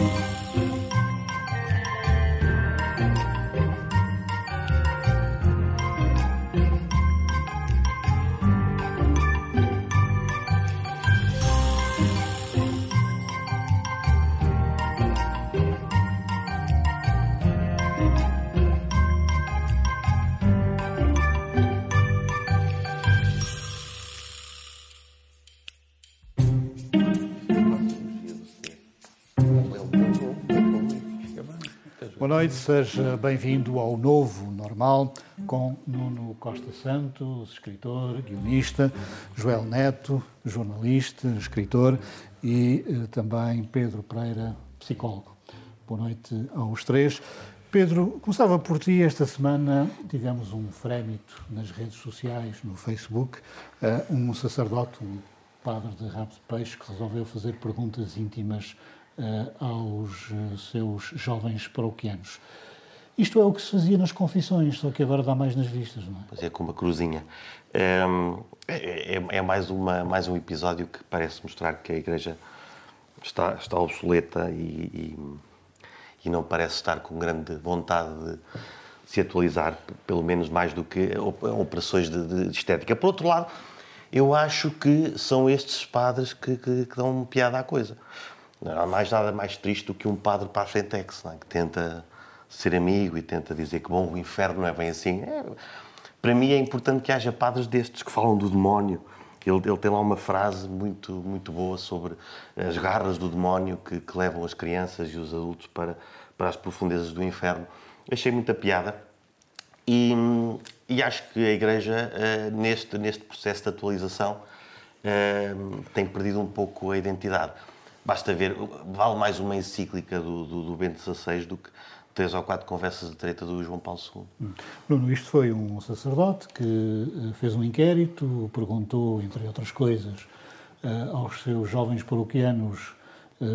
Boa noite, seja bem-vindo ao Novo Normal com Nuno Costa Santos, escritor, guionista, Joel Neto, jornalista, escritor e eh, também Pedro Pereira, psicólogo. Boa noite aos três. Pedro, começava por ti. Esta semana tivemos um frémito nas redes sociais, no Facebook, eh, um sacerdote, um padre de rabo de peixe, que resolveu fazer perguntas íntimas aos uh, seus jovens paroquianos. Isto é o que se fazia nas confissões, só que agora dá mais nas vistas, não é? Pois é, com uma cruzinha. É, é, é, mais, uma, mais um episódio que parece mostrar que a Igreja está, está obsoleta e, e, e não parece estar com grande vontade de se atualizar, pelo menos mais do que operações de, de estética. Por outro lado, eu acho que são estes padres que, que, que dão piada à coisa. Não há mais nada mais triste do que um padre para a Frentex, é? que tenta ser amigo e tenta dizer que, bom, o inferno não é bem assim. É, para mim é importante que haja padres destes que falam do demónio. Ele, ele, tem lá uma frase muito, muito boa sobre as garras do demónio que, que levam as crianças e os adultos para, para as profundezas do inferno. Achei muita piada e, e acho que a Igreja, uh, neste, neste processo de atualização, uh, tem perdido um pouco a identidade. Basta ver, vale mais uma encíclica do, do, do Bento XVI do que três ou quatro conversas de treta do João Paulo II. Hum. Bruno, isto foi um sacerdote que eh, fez um inquérito, perguntou, entre outras coisas, eh, aos seus jovens paroquianos eh,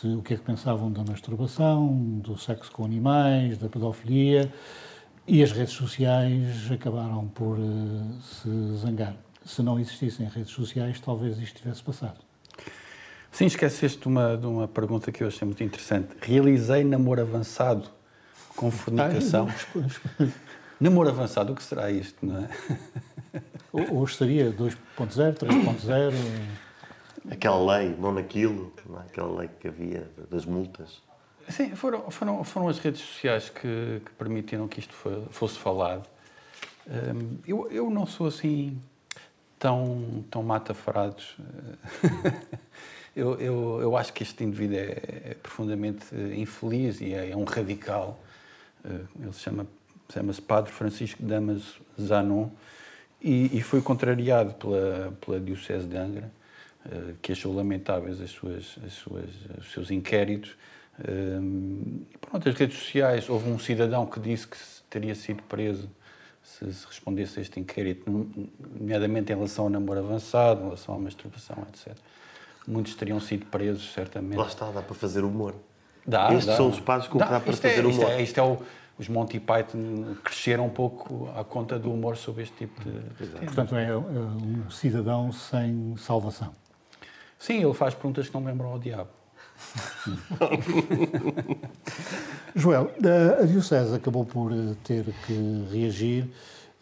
se, o que é que pensavam da masturbação, do sexo com animais, da pedofilia, e as redes sociais acabaram por se zangar. Se não existissem redes sociais, talvez isto tivesse passado. Sim, esqueceste de uma, de uma pergunta que eu achei muito interessante. Realizei namoro avançado com fornicação. Ai, namoro avançado, o que será isto, não é? Hoje seria 2.0, 3.0? Aquela lei, não naquilo, não é? aquela lei que havia das multas. Sim, foram, foram, foram as redes sociais que, que permitiram que isto fosse falado. Um, eu, eu não sou assim tão, tão mata-farados. Eu, eu, eu acho que este indivíduo é, é profundamente infeliz e é, é um radical. Eh, ele chama chama-se Padre Francisco Damas Zanon e, e, foi contrariado pela, pela Diocese de Angra, eh, que achou lamentáveis as suas, as suas, os seus inquéritos. Eh, e pronto, as redes sociais, houve um cidadão que disse que teria sido preso se, se respondesse a este inquérito, nomeadamente em relação ao namoro avançado, em relação à masturbação, etc muitos teriam sido presos, certamente. Lá está, dá para fazer humor. Dá, Estes dá. são os padres com que dá, para fazer é, humor. Isto é, isto é o, os Monty Python cresceram um pouco à conta do humor sobre este tipo de. Exato. Portanto, é, é um cidadão sem salvação. Sim, ele faz perguntas que não lembram ao diabo. Joel, a Diocese acabou por eh, ter que reagir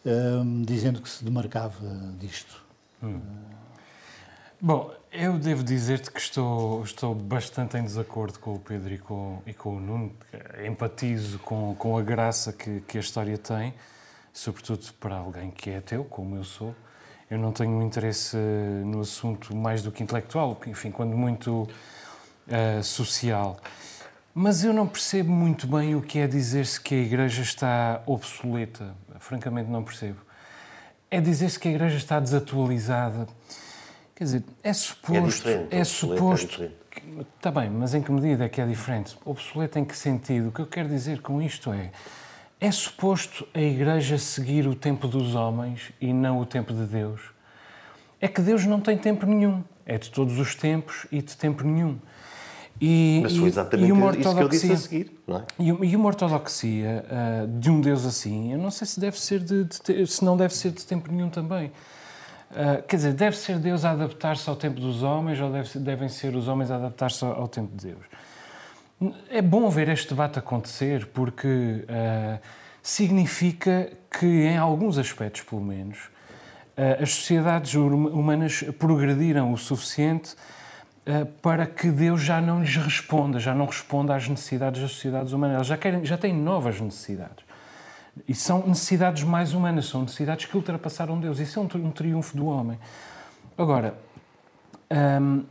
um, dizendo que se demarcava disto. Hum. Bom, eu devo dizer-te que estou, estou bastante em desacordo com o Pedro e com, e com o Nuno. Empatizo com, com a graça que, que a história tem, sobretudo para alguém que é ateu, como eu sou. Eu não tenho um interesse no assunto mais do que intelectual, enfim, quando muito uh, social. Mas eu não percebo muito bem o que é dizer-se que a Igreja está obsoleta. Francamente, não percebo. É dizer-se que a Igreja está desatualizada. Quer dizer, é suposto. É, é, é suposto. É está bem, mas em que medida é que é diferente? Obsoleto em que sentido? O que eu quero dizer com isto é. É suposto a Igreja seguir o tempo dos homens e não o tempo de Deus? É que Deus não tem tempo nenhum. É de todos os tempos e de tempo nenhum. E, Mas foi exatamente e isso que eu disse a seguir, não é? E uma ortodoxia uh, de um Deus assim, eu não sei se deve ser de, de, se não deve ser de tempo nenhum também. Uh, quer dizer, deve ser Deus a adaptar-se ao tempo dos homens ou deve, devem ser os homens a adaptar-se ao, tempo de Deus? É bom ver este debate acontecer porque uh, significa que, em alguns aspectos, pelo menos, uh, as sociedades humanas progrediram o suficiente para que Deus já não lhes responda, já não responda às necessidades das sociedades humanas. Elas já, querem, já têm novas necessidades. E são necessidades mais humanas, são necessidades que ultrapassaram Deus. Isso é um, triunfo do homem. Agora, um,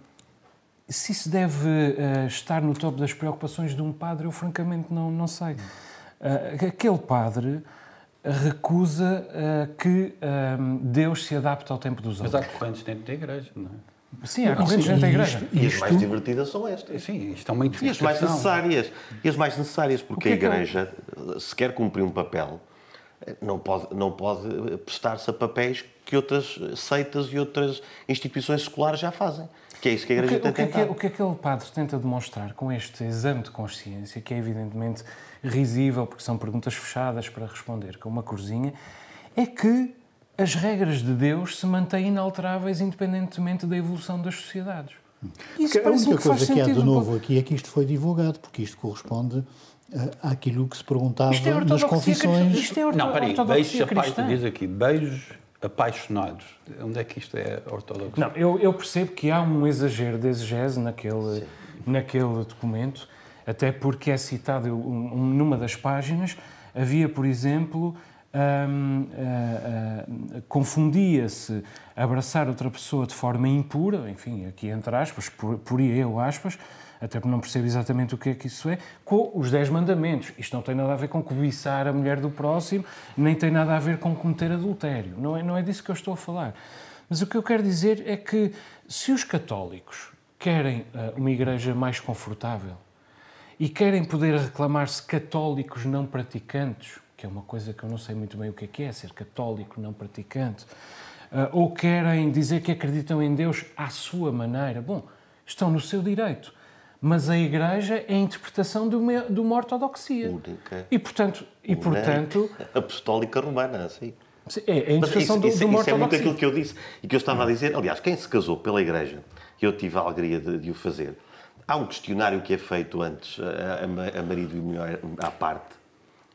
se isso deve uh, estar no topo das preocupações de um padre, eu francamente não, não sei. Uh, aquele padre recusa uh, que Deus se adapte ao tempo dos homens. Mas há correntes dentro da igreja, não é? Sim, há correntes dentro da igreja. E as mais divertidas são estas. Sim, isto é uma E as mais necessárias. E as mais necessárias, porque a igreja, se quer cumprir um papel, não pode, não pode prestar-se a papéis que outras seitas e outras instituições seculares já fazem. Que é isso que a Igreja o que, tem o que, é, o que aquele padre tenta demonstrar com este exame de consciência, que é evidentemente risível, porque são perguntas fechadas para responder com uma corzinha, é que as regras de Deus se mantêm inalteráveis independentemente da evolução das sociedades. Isso a única que coisa que há de novo aqui é que isto foi divulgado, porque isto corresponde uh, àquilo que se perguntava é nas confissões. Isto é orto não, peraí, deixa a diz aqui, beijos apaixonados. Onde é que isto é ortodoxo? Não, eu, eu percebo que há um exagero de exegese naquele, naquele documento, até porque é citado um, numa das páginas, havia, por exemplo, uh, uh, confundia-se abraçar outra pessoa de forma impura, enfim, aqui entre aspas, por, por eu aspas, até porque não percebo exatamente o que é que isso é, com os Dez Mandamentos. Isto não tem nada a ver com cobiçar a mulher do próximo, nem tem nada a ver com cometer adultério. Não é, não é disso que eu estou a falar. Mas o que eu quero dizer é que se os católicos querem uh, uma igreja mais confortável e querem poder reclamar-se católicos não praticantes, que é uma coisa que eu não sei muito bem o que é, que é ser católico não praticante, uh, ou querem dizer que acreditam em Deus à sua maneira, bom, estão no seu direito mas a Igreja é a interpretação de uma, de uma ortodoxia. Única. E, portanto... E, portanto apostólica romana, sim. É, é a interpretação isso, de, uma isso é muito aquilo que eu disse e que eu estava a dizer. Aliás, quem se casou pela Igreja, e eu tive a alegria de, de o fazer, há um questionário que é feito antes a, a, a marido e mulher à parte.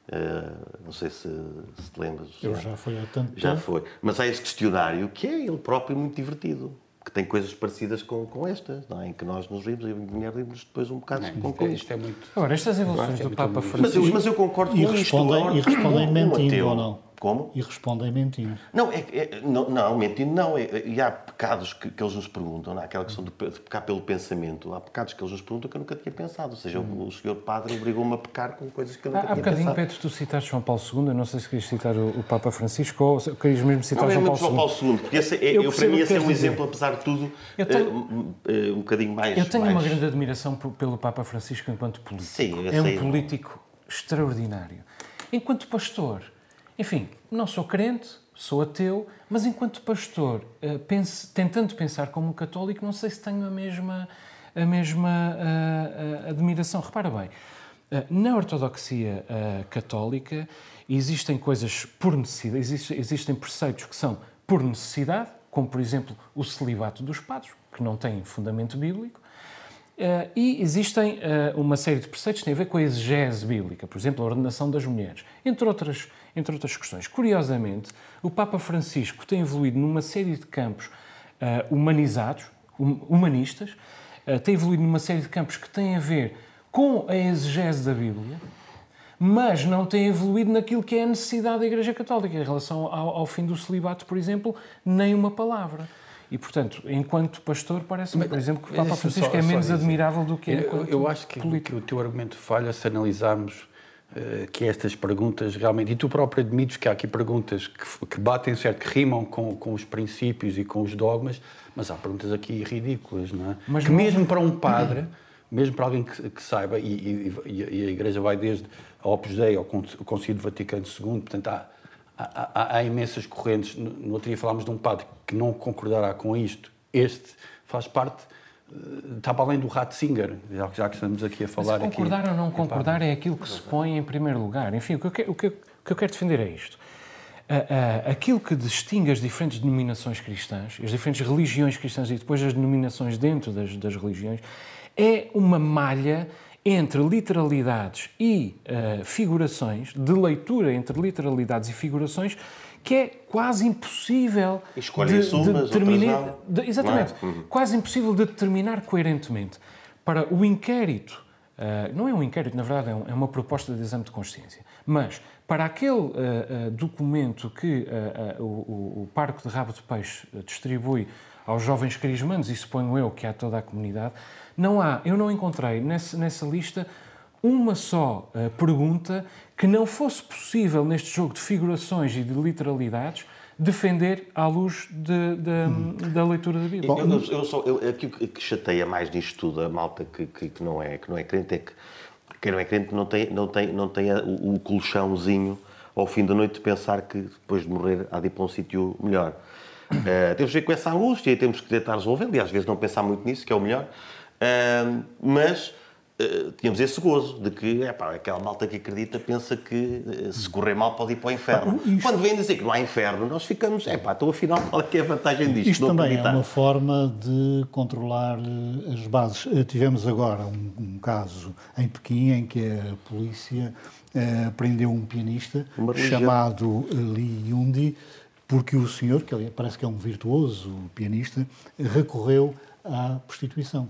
Uh, não sei se, se te lembras. Eu já fui há tanto Já foi. Mas há esse questionário que é ele próprio muito divertido que tem coisas parecidas com, com estas, não é? em que nós nos rimos e a mulher rimos depois um bocado não, com, com isto. É muito... Agora, estas evoluções é do Papa Francisco... Mas eu, mas eu concordo e com respondem, isto. E respondem mentindo ou não? Como? E respondem mentindo. Não, é, é, não, não, mentindo não. É, e há pecados que, que, eles nos perguntam, não é? aquela questão de, de pecar pelo pensamento. Há pecados que eles nos perguntam que eu nunca tinha pensado. Ou seja, o, o senhor padre obrigou-me a pecar com coisas que eu nunca há, tinha pensado. Há bocadinho, Pedro, tu citaste João Paulo II. Eu não sei se querias citar o, o Papa Francisco ou querias mesmo citar não, João, Paulo João Paulo II. Porque esse, é, eu, eu para mim esse é um dizer. exemplo, apesar de tudo, tenho, uh, uh, um bocadinho mais... Eu tenho mais... uma grande admiração pelo Papa Francisco enquanto político. Sim, é um político extraordinário. Enquanto pastor, enfim, não sou crente, sou ateu, mas enquanto pastor, uh, pense, tentando pensar como um católico, não sei se tenho a mesma, a mesma uh, uh, admiração. Repara bem, na ortodoxia católica existem coisas por necessidade, existem preceitos que são por necessidade, como por exemplo o celibato dos padres, que não tem fundamento bíblico, Uh, e existem uh, uma série de preceitos que têm a ver com a exegese bíblica, por exemplo, a ordenação das mulheres, entre outras, entre outras questões. Curiosamente, o Papa Francisco tem evoluído numa série de campos uh, humanizados, hum, humanistas, tem evoluído numa série de campos que têm a ver com a exegese da Bíblia, mas não tem evoluído naquilo que é a necessidade da Igreja Católica em relação ao, ao fim do celibato, por exemplo, nem uma palavra. E, portanto, enquanto pastor, parece-me, por exemplo, que o Papa Francisco só, é menos admirável do que é eu, eu acho que, o teu argumento falha se analisarmos uh, que estas perguntas realmente, e tu próprio admites que há aqui perguntas que, que batem certo, que rimam com, com os princípios e com os dogmas, mas há perguntas aqui ridículas, não é? Mas que não... mesmo para um padre, mesmo para alguém que, que saiba, e, e, e, a Igreja vai desde a Opus Dei ao Concílio Vaticano II, portanto há há, há, há, imensas correntes. No, no outro dia falámos de um padre que não concordará com isto. Este faz parte, eh, está para além do Ratzinger, já, já que estamos aqui a falar. Mas concordar aqui, ou não concordar é aquilo que se põe em primeiro lugar. Enfim, o que eu quero, o que eu, o que eu quero defender é isto. Uh, uh, aquilo que distingue as diferentes denominações cristãs, as diferentes religiões cristãs e depois as denominações dentro das, das religiões, é uma malha entre literalidades e uh, figurações, de leitura entre literalidades e figurações, que é quase impossível de, de determinar. De, exatamente, é? uhum. quase impossível de determinar coerentemente. Para o inquérito, uh, não é um inquérito, na verdade, é, um, é, uma proposta de exame de consciência, mas para aquele uh, uh, documento que o, o, Parque de Rabo de Peixe distribui aos jovens crismandos, e suponho eu que há toda a comunidade, não há, eu não encontrei nessa, nessa lista uma só uh, pergunta que não fosse possível neste jogo de figurações e de literalidades defender à luz de, de, hum. da leitura da Bíblia. Eu, eu, eu, só, eu, aquilo que chateia mais nisto tudo, a malta que, que, que, não, é, que não é crente, é que quem não é crente não tem, não tem, não tem o, o colchãozinho ao fim da noite de pensar que depois de morrer há de ir para um sítio melhor. Uh, temos que ver com essa angústia e temos que tentar resolver, e às vezes não pensar muito nisso, que é o melhor. Uh, mas uh, tínhamos esse gozo de que é pá, aquela malta que acredita pensa que uh, se correr mal pode ir para o inferno. Isto... Quando vem dizer que não há inferno, nós ficamos, é pá, então afinal qual é que é a vantagem disto? Isto também acreditar? é uma forma de controlar as bases. Tivemos agora um, um caso em Pequim em que a polícia prendeu um pianista chamado Li Yundi porque o senhor, que parece que é um virtuoso pianista, recorreu à prostituição.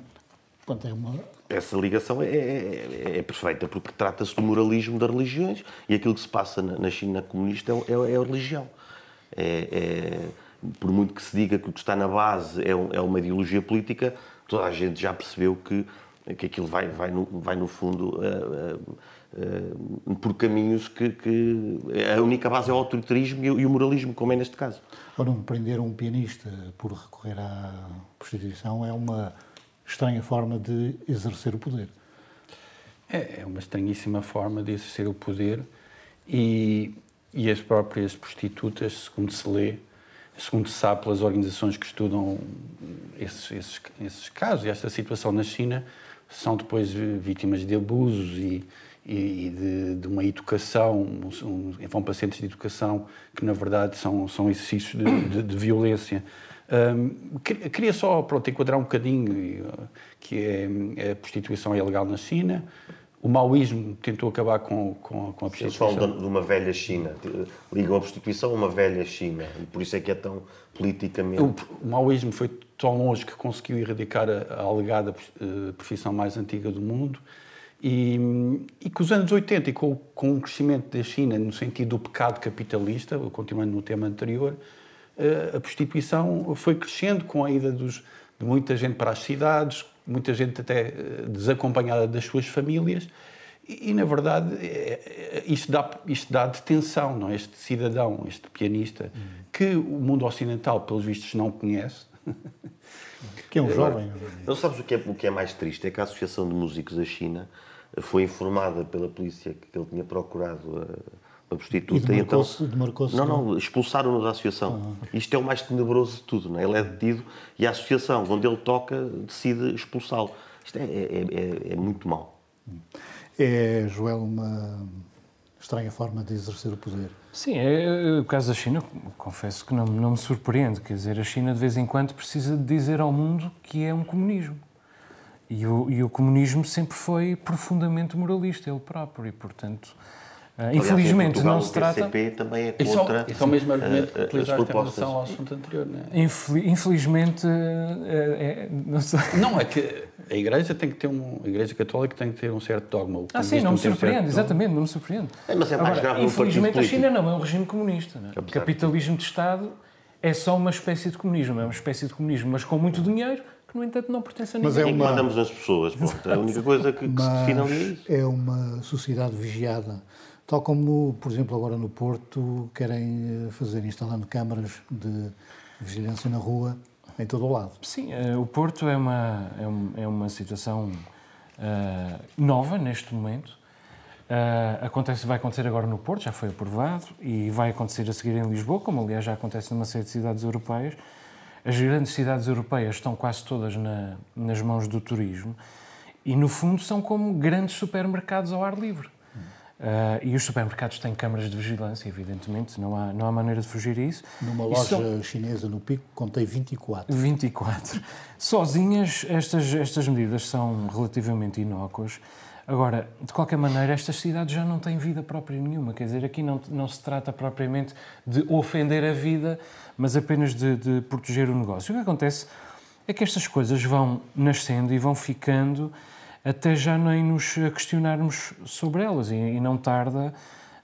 Portanto, é uma... Essa ligação é, é, é perfeita, porque trata-se do moralismo das religiões e aquilo que se passa na China comunista é, é, é a religião. É, é, por muito que se diga que o que está na base é, é uma ideologia política, toda a gente já percebeu que, que aquilo vai, vai, no, vai no fundo uh, uh, uh, por caminhos que, que, a única base é o autoritarismo e o moralismo, como é neste caso. Ora, prender um pianista por recorrer à prostituição é uma estranha forma de exercer o poder. É, é uma estranhíssima forma de exercer o poder e, e as próprias prostitutas, segundo se lê, segundo se sabe pelas organizações que estudam esses, esses, esses casos e esta situação na China, são depois vítimas de abusos e, e de, de, uma educação, um, vão pacientes de educação que na verdade são, são exercícios de, de, de violência um, queria só pronto, enquadrar um bocadinho que é, a prostituição é ilegal na China. O maoísmo tentou acabar com, com, com a prostituição. Eles falam de uma velha China, ligam a prostituição a uma velha China, e por isso é que é tão politicamente. O, o maoísmo foi tão longe que conseguiu erradicar a, a alegada uh, profissão mais antiga do mundo. E, e com os anos 80 e com, com o crescimento da China no sentido do pecado capitalista, continuando no tema anterior, a prostituição foi crescendo com a ida dos, de muita gente para as cidades, muita gente até eh, desacompanhada das suas famílias. E, e na verdade, é, é, isto dá, isto dá detenção, não é? Este cidadão, este pianista, hum. que o mundo ocidental, pelos vistos, não conhece. Que é um jovem. Não sabes o que, é, o que é mais triste? É que a Associação de Músicos da China foi informada pela polícia que ele tinha procurado eh, uma prostituta. E demarcou-se, então, demarcou não, não, expulsaram-no da associação. Ah. Isto é o mais tenebroso de tudo. Não é? Ele é detido e a associação, onde ele toca, decide expulsá-lo. Isto é, é, é, é muito mau. É, Joel, uma estranha forma de exercer o poder. Sim, é, é, o caso da China, confesso que não, não me surpreende. Quer dizer, a China de vez em quando precisa de dizer ao mundo que é um comunismo. E o, e o comunismo sempre foi profundamente moralista, ele próprio, e portanto Uh, infelizmente Portugal, não se trata. O PCP também é contra. Isso é o mesmo argumento que utilizaste em relação ao assunto anterior, não é? Infelizmente, é, não sei. Não, é que a Igreja tem que ter um. A Igreja Católica tem que ter um certo dogma. Ah, sim, não me surpreende, exatamente, não me surpreende. É, mas é mais Agora, grave Infelizmente, a China não é um regime comunista. Não é? Capitalismo de Estado é só uma espécie de comunismo, é uma espécie de comunismo, mas com muito dinheiro que, no entanto, não pertence a ninguém. Mas é uma... mandamos as pessoas, pronto. É a única coisa que, que se define ali é isso. É uma sociedade vigiada Tal como, por exemplo, agora no Porto, querem eh, fazer instalando câmaras de vigilância na rua em todo o lado. Sim, uh, o Porto é uma, é, um, é uma situação uh, nova neste momento. Uh, acontece, vai acontecer agora no Porto, já foi aprovado, e vai acontecer a seguir em Lisboa, como aliás já acontece numa série de cidades europeias. As grandes cidades europeias estão quase todas na, nas mãos do turismo e, no fundo, são como grandes supermercados ao ar livre. Uh, e os supermercados têm câmaras de vigilância, evidentemente, não há, não há maneira de fugir a isso. Numa loja chinesa no Pico contei 24. 24. Sozinhas, estas, estas medidas são relativamente inócuas. Agora, de qualquer maneira, estas cidades já não têm vida própria nenhuma. Quer dizer, aqui não, não se trata propriamente de ofender a vida, mas apenas de, de proteger o negócio. O que acontece é que estas coisas vão nascendo e vão ficando até já nem nos questionarmos sobre elas. E, e não tarda,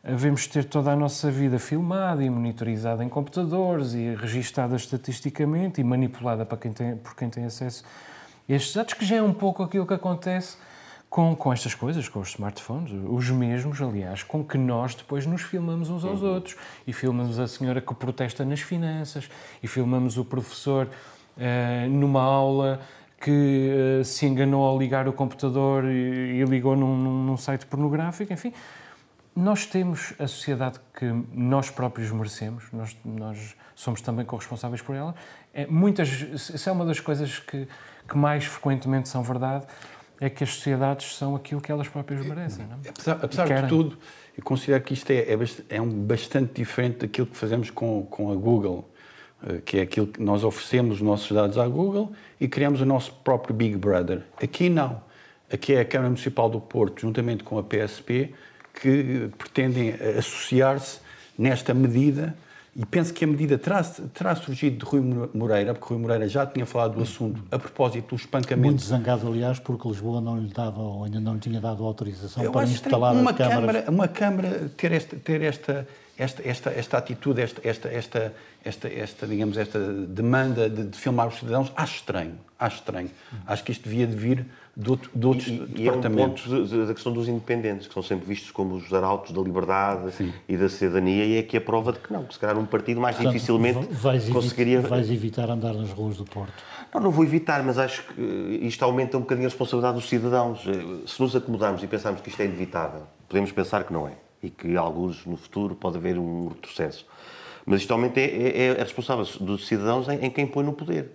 devemos ter toda a nossa vida filmada e monitorizada em computadores e registada estatisticamente e manipulada para quem tem, por quem tem acesso a estes dados, que já é um pouco aquilo que acontece com, com estas coisas, com os smartphones, os mesmos, aliás, com que nós depois nos filmamos uns aos uhum. outros. E filmamos a senhora que protesta nas finanças, e filmamos o professor uh, numa aula que uh, se enganou ao ligar o computador e, e ligou num, num, site pornográfico, enfim. Nós temos a sociedade que nós próprios merecemos, nós, nós somos também corresponsáveis por ela. É, muitas, isso é uma das coisas que, que mais frequentemente são verdade é que as sociedades são aquilo que elas próprias merecem. Não? É? Apesar, apesar de tudo, eu considero que isto é, é, é, um bastante diferente daquilo que fazemos com, com a Google, que é aquilo que nós oferecemos os nossos dados à Google e criamos o nosso próprio Big Brother. Aqui não. Aqui é a Câmara Municipal do Porto, juntamente com a PSP, que pretendem associar-se nesta medida e penso que a medida terá, terá surgido de Rui Moreira, porque Rui Moreira já tinha falado do assunto a propósito do espancamento. Muito zangado, aliás, porque Lisboa não lhe dava, ou ainda não lhe tinha dado autorização Eu para instalar uma as câmaras. Câmara, uma Câmara ter esta, ter esta, esta, esta, esta atitude, esta, esta, esta, esta, esta, digamos, esta demanda de, de filmar os cidadãos, acho estranho. Acho estranho. Acho que isto devia de vir de, outro, de outros e, departamentos. E é um ponto da questão dos independentes, que são sempre vistos como os arautos da liberdade Sim. e da cidadania, e é aqui a prova de que não, que se calhar um partido mais Portanto, dificilmente vais conseguiria... Vais evitar andar nas ruas do Porto? Não, não vou evitar, mas acho que isto aumenta um bocadinho a responsabilidade dos cidadãos. Se nos acomodarmos e pensarmos que isto é inevitável, podemos pensar que não é, e que alguns no futuro pode haver um retrocesso. Mas isto aumenta é, é, é responsável dos cidadãos em, em quem põe no poder.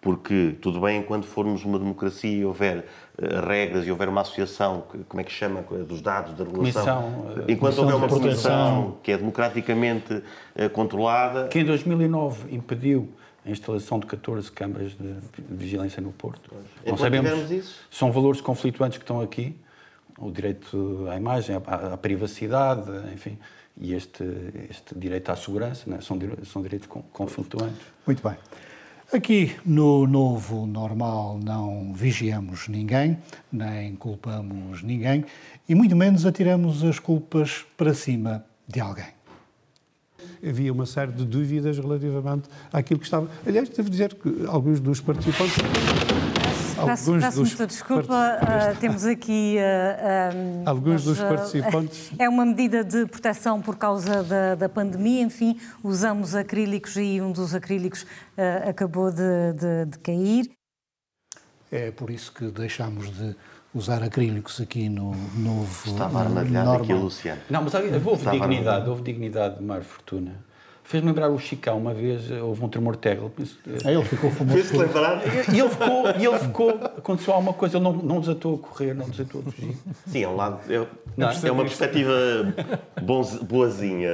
Porque tudo bem enquanto formos uma democracia e houver uh, regras e houver uma associação, que, como é que chama, dos dados, da regulação, comissão, eh, enquanto houver uma comissão que é democraticamente uh, controlada... Que em 2009 impediu a instalação de 14 câmaras de vigilância no Porto. Não sabemos, isso? São valores conflituantes que estão aqui, o direito à imagem, à, à privacidade, enfim, e este, este direito à segurança, né? são, são direitos conflituantes. Muito bem. Aqui no novo normal não vigiamos ninguém, nem culpamos ninguém e muito menos atiramos as culpas para cima de alguém. Havia uma série de dúvidas relativamente àquilo que estava. Aliás, devo dizer que alguns dos participantes Peço, peço muita desculpa, uh, temos aqui... Uh, um, Alguns dos participantes... É uma medida de proteção por causa da, da pandemia, enfim, usamos acrílicos e um dos acrílicos uh, acabou de, de, de cair. É por isso que deixámos de usar acrílicos aqui no novo Estava armadilhado aqui, Luciano. Não, mas houve Estava dignidade, armadilhado. houve dignidade de Mar Fortuna. Fez-me lembrar o Chicão, uma vez houve um tremor de terra. É, ele ficou famoso. Fez-se lembrar? E ele ficou, e ele ficou, aconteceu alguma coisa, ele não, não desatou a correr, não desatou a fugir. Sim, é um lado, é, não, é uma perspectiva bons, boazinha.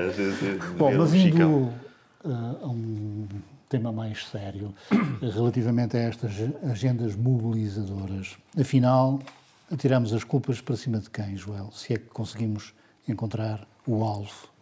Bom, mas indo uh, a um tema mais sério, relativamente a estas agendas mobilizadoras, afinal, atiramos as culpas para cima de quem, Joel? Se é que conseguimos encontrar o alvo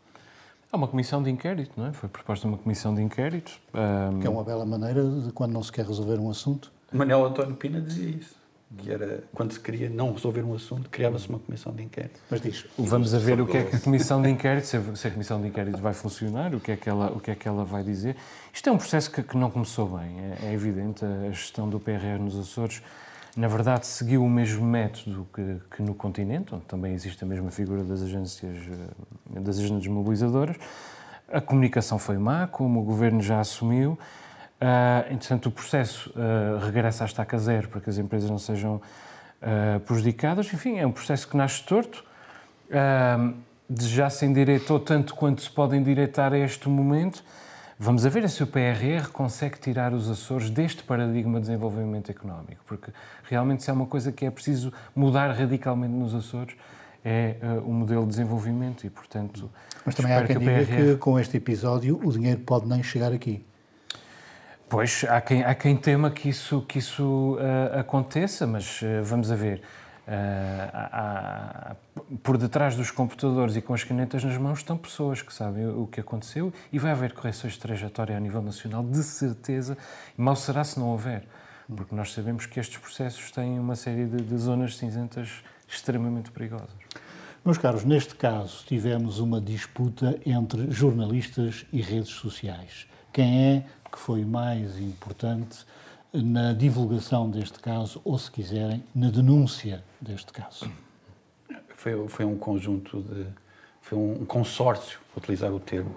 Há uma comissão de inquérito, não é? Foi proposta uma comissão de inquérito. Um... Que é uma bela maneira de quando não se quer resolver um assunto. Manuel António Pina dizia isso. Que era quando se queria não resolver um assunto, criava-se uma comissão de inquérito. Mas diz. Vamos a ver o que é que a comissão de inquérito, se a, comissão de inquérito vai funcionar, o que é que ela, o que é que ela vai dizer. Isto é um processo que, que não começou bem, é, é evidente. A gestão do PRR nos Açores na verdade, seguiu o mesmo método que, que, no continente, onde também existe a mesma figura das agências, eh, das agências mobilizadoras. A comunicação foi má, como o governo já assumiu. Uh, entretanto, o processo uh, regressa à estaca zero para que as empresas não sejam uh, prejudicadas. Enfim, é um processo que nasce torto, uh, já se endireitou tanto quanto se pode endireitar a este momento. Vamos a ver se o PRR consegue tirar os Açores deste paradigma de desenvolvimento económico, porque realmente se é uma coisa que é preciso mudar radicalmente nos Açores, é uh, o modelo de desenvolvimento e, portanto... Mas também há quem que diga PRR... que com este episódio o dinheiro pode nem chegar aqui. Pois, há quem, há quem tema que isso, que isso uh, aconteça, mas uh, vamos a ver. Há, por detrás dos computadores e com as canetas nas mãos estão pessoas que sabem o que aconteceu e vai haver correções de trajetória a nível nacional, de certeza. Mal será se não houver, porque nós sabemos que estes processos têm uma série de, de zonas cinzentas extremamente perigosas. Meus caros, neste caso tivemos uma disputa entre jornalistas e redes sociais. Quem é que foi mais importante na divulgação deste caso, ou, se quiserem, na denúncia deste caso? Foi, foi um conjunto de. Foi um consórcio, vou utilizar o termo,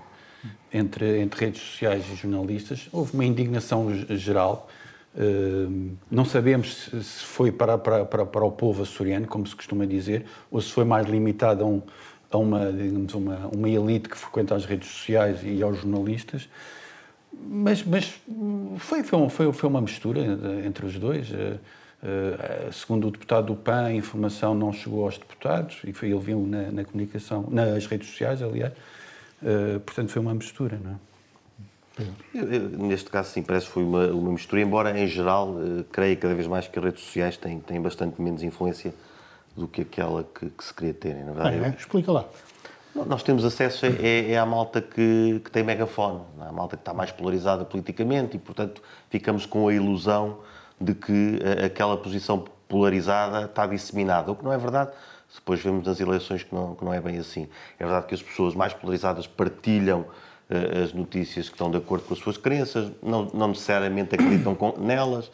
entre, entre redes sociais e jornalistas. Houve uma indignação geral. Uh, não sabemos se foi para, para, para, para, o povo açoriano, como se costuma dizer, ou se foi mais limitado a, um, a uma, digamos, uma, uma elite que frequenta as redes sociais e aos jornalistas. Mas, mas foi, foi, foi, foi uma mistura entre os dois. Uh, Uh, segundo o deputado do PAN, a informação não chegou aos deputados e foi, ele viu na, na comunicação, nas redes sociais, aliás. Uh, portanto, foi uma mistura, não é? Eu, eu, neste caso, sim, parece que foi uma, uma mistura, embora, em geral, uh, creio cada vez mais que as redes sociais têm, têm bastante menos influência do que aquela que, que se queria ter, na verdade. É, explica lá. Nós temos acesso é, é à malta que, que tem megafone, à malta que está mais polarizada politicamente e, portanto, ficamos com a ilusão de que eh, aquela posição polarizada está disseminada, o que não é verdade. Depois vemos nas eleições que não, que não é bem assim. É verdade que as pessoas mais polarizadas partilham uh, as notícias que estão de acordo com as suas crenças, não, não necessariamente acreditam com, nelas,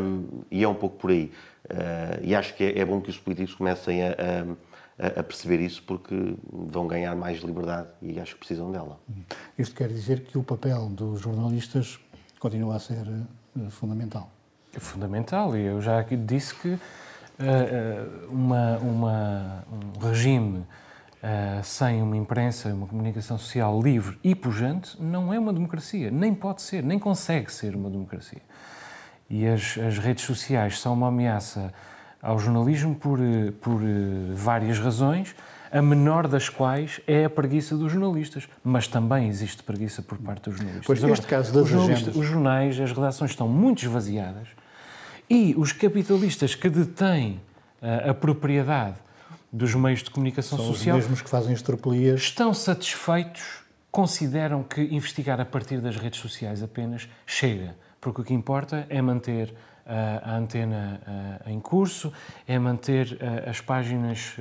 um, e é um pouco por aí. Uh, e acho que é, é, bom que os políticos comecem a, a, a, perceber isso, porque vão ganhar mais liberdade e acho que precisam dela. Isto quer dizer que o papel dos jornalistas continua a ser uh, fundamental. É fundamental, e eu já aqui disse que uh, uma, uma, um regime uh, sem uma imprensa, uma comunicação social livre e pujante não é uma democracia, nem pode ser, nem consegue ser uma democracia. E as, as redes sociais são uma ameaça ao jornalismo por, por várias razões, a menor das quais é a preguiça dos jornalistas, mas também existe preguiça por parte dos jornalistas. Pois neste caso das os, os jornais, as redações estão muito esvaziadas e os capitalistas que detêm uh, a propriedade dos meios de comunicação São social. Os mesmos que fazem estropelias. Estão satisfeitos, consideram que investigar a partir das redes sociais apenas chega, porque o que importa é manter a antena em curso, é manter as páginas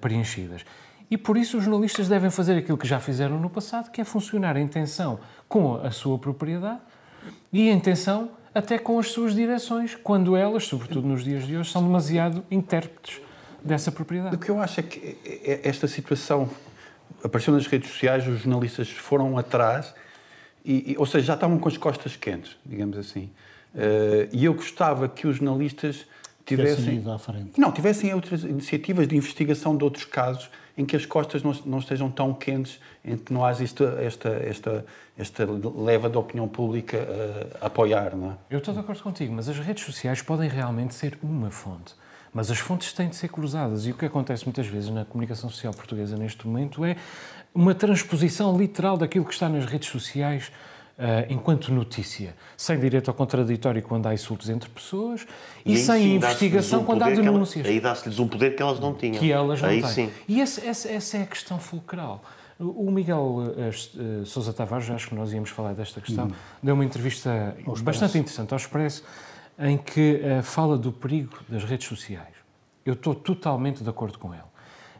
preenchidas. E por isso os jornalistas devem fazer aquilo que já fizeram no passado, que é funcionar em tensão com a sua propriedade e em tensão até com as suas direções, quando elas, sobretudo nos dias de hoje, são demasiado intérpretes dessa propriedade. O que eu acho é que esta situação apareceu nas redes sociais, os jornalistas foram atrás, e, ou seja, já estavam com as costas quentes, digamos assim. Uh, e eu gostava que os jornalistas tivessem. à frente. Não, tivessem outras iniciativas de investigação de outros casos em que as costas não, não estejam tão quentes, em que não haja esta, esta, esta, esta leva da opinião pública a, a apoiar. Não é? Eu estou de acordo contigo, mas as redes sociais podem realmente ser uma fonte. Mas as fontes têm de ser cruzadas. E o que acontece muitas vezes na comunicação social portuguesa neste momento é uma transposição literal daquilo que está nas redes sociais enquanto notícia, sem direito ao contraditório quando há insultos entre pessoas e, e sem sim, investigação um quando há denúncias. Ela, aí dá-se-lhes um poder que elas não tinham. Que elas não aí têm. Sim. E esse, essa, essa é a questão fulcral. O Miguel uh, Sousa Tavares, acho que nós íamos falar desta questão, hum. deu uma entrevista bastante interessante ao Expresso, em que uh, fala do perigo das redes sociais. Eu estou totalmente de acordo com ele.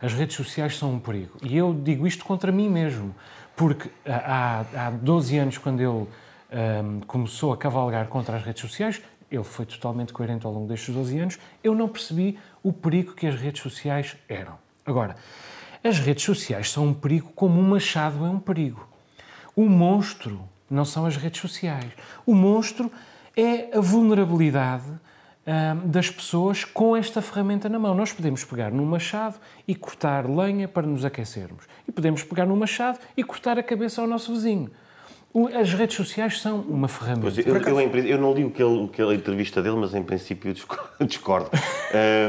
As redes sociais são um perigo. E eu digo isto contra mim mesmo porque há, há 12 anos, quando ele um, começou a cavalgar contra as redes sociais, ele foi totalmente coerente ao longo destes 12 anos, eu não percebi o perigo que as redes sociais eram. Agora, as redes sociais são um perigo como um machado é um perigo. O monstro não são as redes sociais. O monstro é a vulnerabilidade das pessoas com esta ferramenta na mão. Nós podemos pegar num machado e cortar lenha para nos aquecermos. E podemos pegar num machado e cortar a cabeça ao nosso vizinho. As redes sociais são uma ferramenta. Eu, eu, eu, não li o que, ele, o que a entrevista dele, mas em princípio discordo.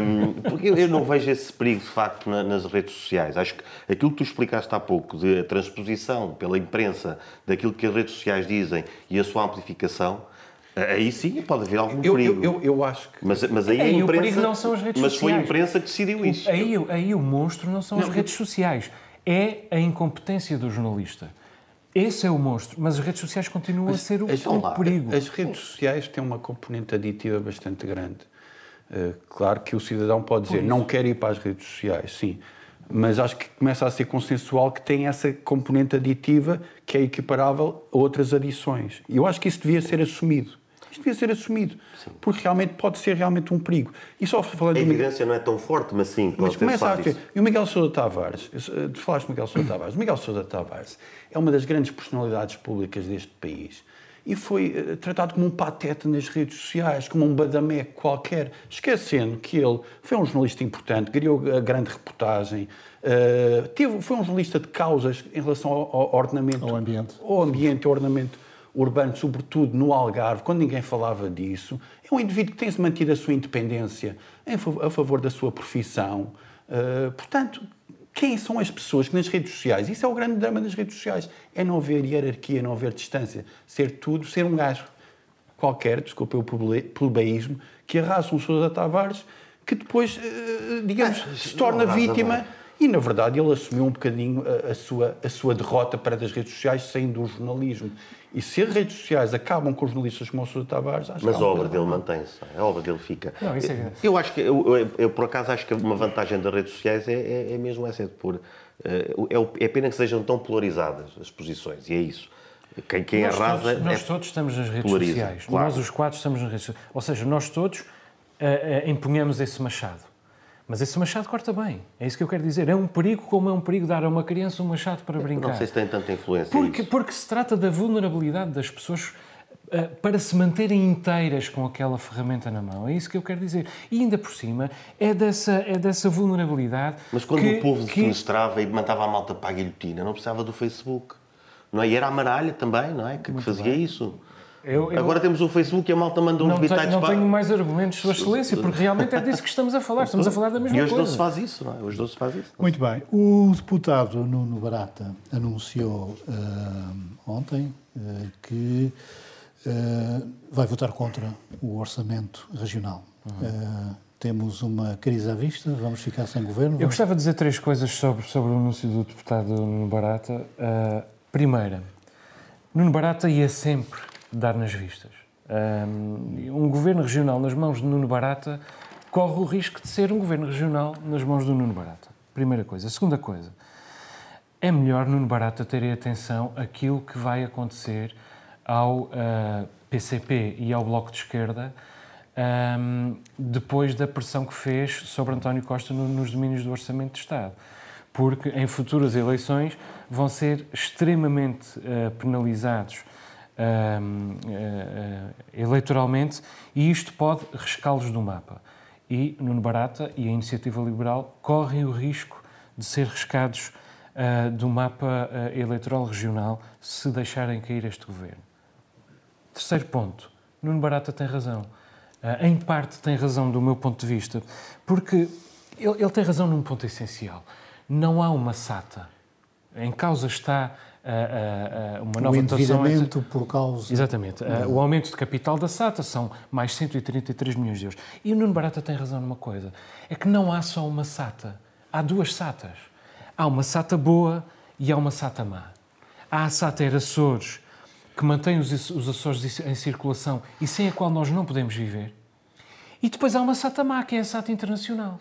um, porque eu, não vejo esse perigo, de facto, na, nas redes sociais. Acho que aquilo que tu explicaste há pouco, de a transposição pela imprensa daquilo que as redes sociais dizem e a sua amplificação, Aí sim pode haver algum Eu, perigo. eu, eu, eu acho que. Mas, mas aí, Aí a o perigo imprensa. não são as redes mas foi a sociais. imprensa que decidiu isso. Aí, aí o monstro não são as redes sociais, é a incompetência do jornalista. Esse é o monstro, mas as redes sociais continuam a ser o, As- o perigo. As redes sociais têm uma componente aditiva bastante grande. Uh, claro que o cidadão pode dizer, não quero ir para as redes sociais, sim. Mas acho que começa a ser consensual que tem essa componente aditiva que é equiparável a outras adições. E eu acho que isso devia ser assumido. Isto devia ser assumido. Porque realmente pode ser realmente um perigo. E só falando A evidência não é tão forte, mas sim, mas pode ter começa a ter. E o Miguel Sousa Tavares, eh, tu falaste do Miguel Sousa Tavares. O Miguel Sousa Tavares é uma das grandes personalidades públicas deste país e foi eh, tratado como um patete nas redes sociais, como um badameco qualquer, esquecendo que ele foi um jornalista importante, criou a grande reportagem, eh, teve, foi um jornalista de causas em relação ao, ao ordenamento, Ao ambiente. ao ambiente, ao ordenamento urbano, sobretudo no Algarve, quando ninguém falava disso. É um indivíduo que tem-se mantido a sua independência a favor da sua profissão. Uh, portanto, quem são as pessoas que nas redes sociais, isso é o grande drama das redes sociais, é não haver hierarquia, não haver distância, ser tudo, ser um gajo qualquer, desculpa o plebe- plebeísmo, que arrasa um Sousa Tavares, que depois, eh, digamos, se torna vítima. E, na verdade, ele assumiu um bocadinho a, a sua, a sua derrota perante as redes sociais, saindo do jornalismo. E se as redes sociais acabam com jornalistas como o Sousa Tavares, acho Mas que a obra dele mantém-se, a obra dele fica. Não, isso é- Eu acho que, eu, eu- eu, por acaso, acho que uma vantagem das redes sociais é, é, é mesmo essa, é de pôr. eh, é, é pena que sejam tão polarizadas as posições, e é isso. Quem, quem nós arrasa. todos, nós é- todos estamos nas redes polariza, sociais. claro. Nós, os quatro, estamos nas redes sociais. Ou seja, nós todos ah, ah, empunhamos esse machado. Mas esse machado corta bem. É isso que eu quero dizer. É um perigo, como é um perigo dar a uma criança um machado para brincar. Não sei se tem tanta influência. Porque, isso. porque se trata da vulnerabilidade das pessoas ah, para se manterem inteiras com aquela ferramenta na mão. É isso que eu quero dizer. E ainda por cima, é dessa, é dessa vulnerabilidade. Mas quando que, o povo que, defenestrava e mandava a malta para a guilhotina, não precisava do Facebook. Não é? E era a Maralha também, não é? Que, que fazia isso. Eu- eu- Agora temos o Facebook e a malta manda uns não, tenho, bitites não para. tenho mais argumentos, Sua Excelência, porque realmente é disso que estamos a falar. Estamos a falar da mesma E hoje coisa. não se faz isso, não é? Hoje não se faz isso. Muito bem. O deputado Nuno Barata anunciou ah, ontem ah, que ah, vai votar contra o orçamento regional. Ah, temos uma crise à vista, vamos ficar sem governo. Eu vamos- gostava de dizer três coisas sobre, sobre o anúncio do deputado Nuno Barata. Uh, primeira, Nuno Barata ia sempre dar nas vistas. Um, governo regional nas mãos de Nuno Barata corre o risco de ser um governo regional nas mãos do Nuno Barata. Primeira coisa. Segunda coisa, é melhor Nuno Barata ter atenção àquilo que vai acontecer ao uh, PCP e ao Bloco de Esquerda um, depois da pressão que fez sobre António Costa no, nos domínios do Orçamento de Estado. Porque em futuras eleições vão ser extremamente uh, penalizados eleitoralmente e isto pode riscá-los do mapa. E Nuno Barata e a Iniciativa Liberal correm o risco de ser riscados uh, do mapa uh, eleitoral regional se deixarem cair este governo. Terceiro ponto. Nuno Barata tem razão. Uh, em parte tem razão do meu ponto de vista, porque ele, ele tem razão num ponto essencial. Não há uma SATA. Em causa está uma nova o dotação... endividamento por causa... Exatamente. O aumento de capital da SATA são mais 133 milhões de euros. E o Nuno Barata tem razão numa coisa. É que não há só uma SATA. Há duas SATAs. Há uma SATA boa e há uma SATA má. Há a SATA Era Açores, que mantém os, os Açores em circulação e sem a qual nós não podemos viver. E depois há uma SATA má, que é a SATA Internacional.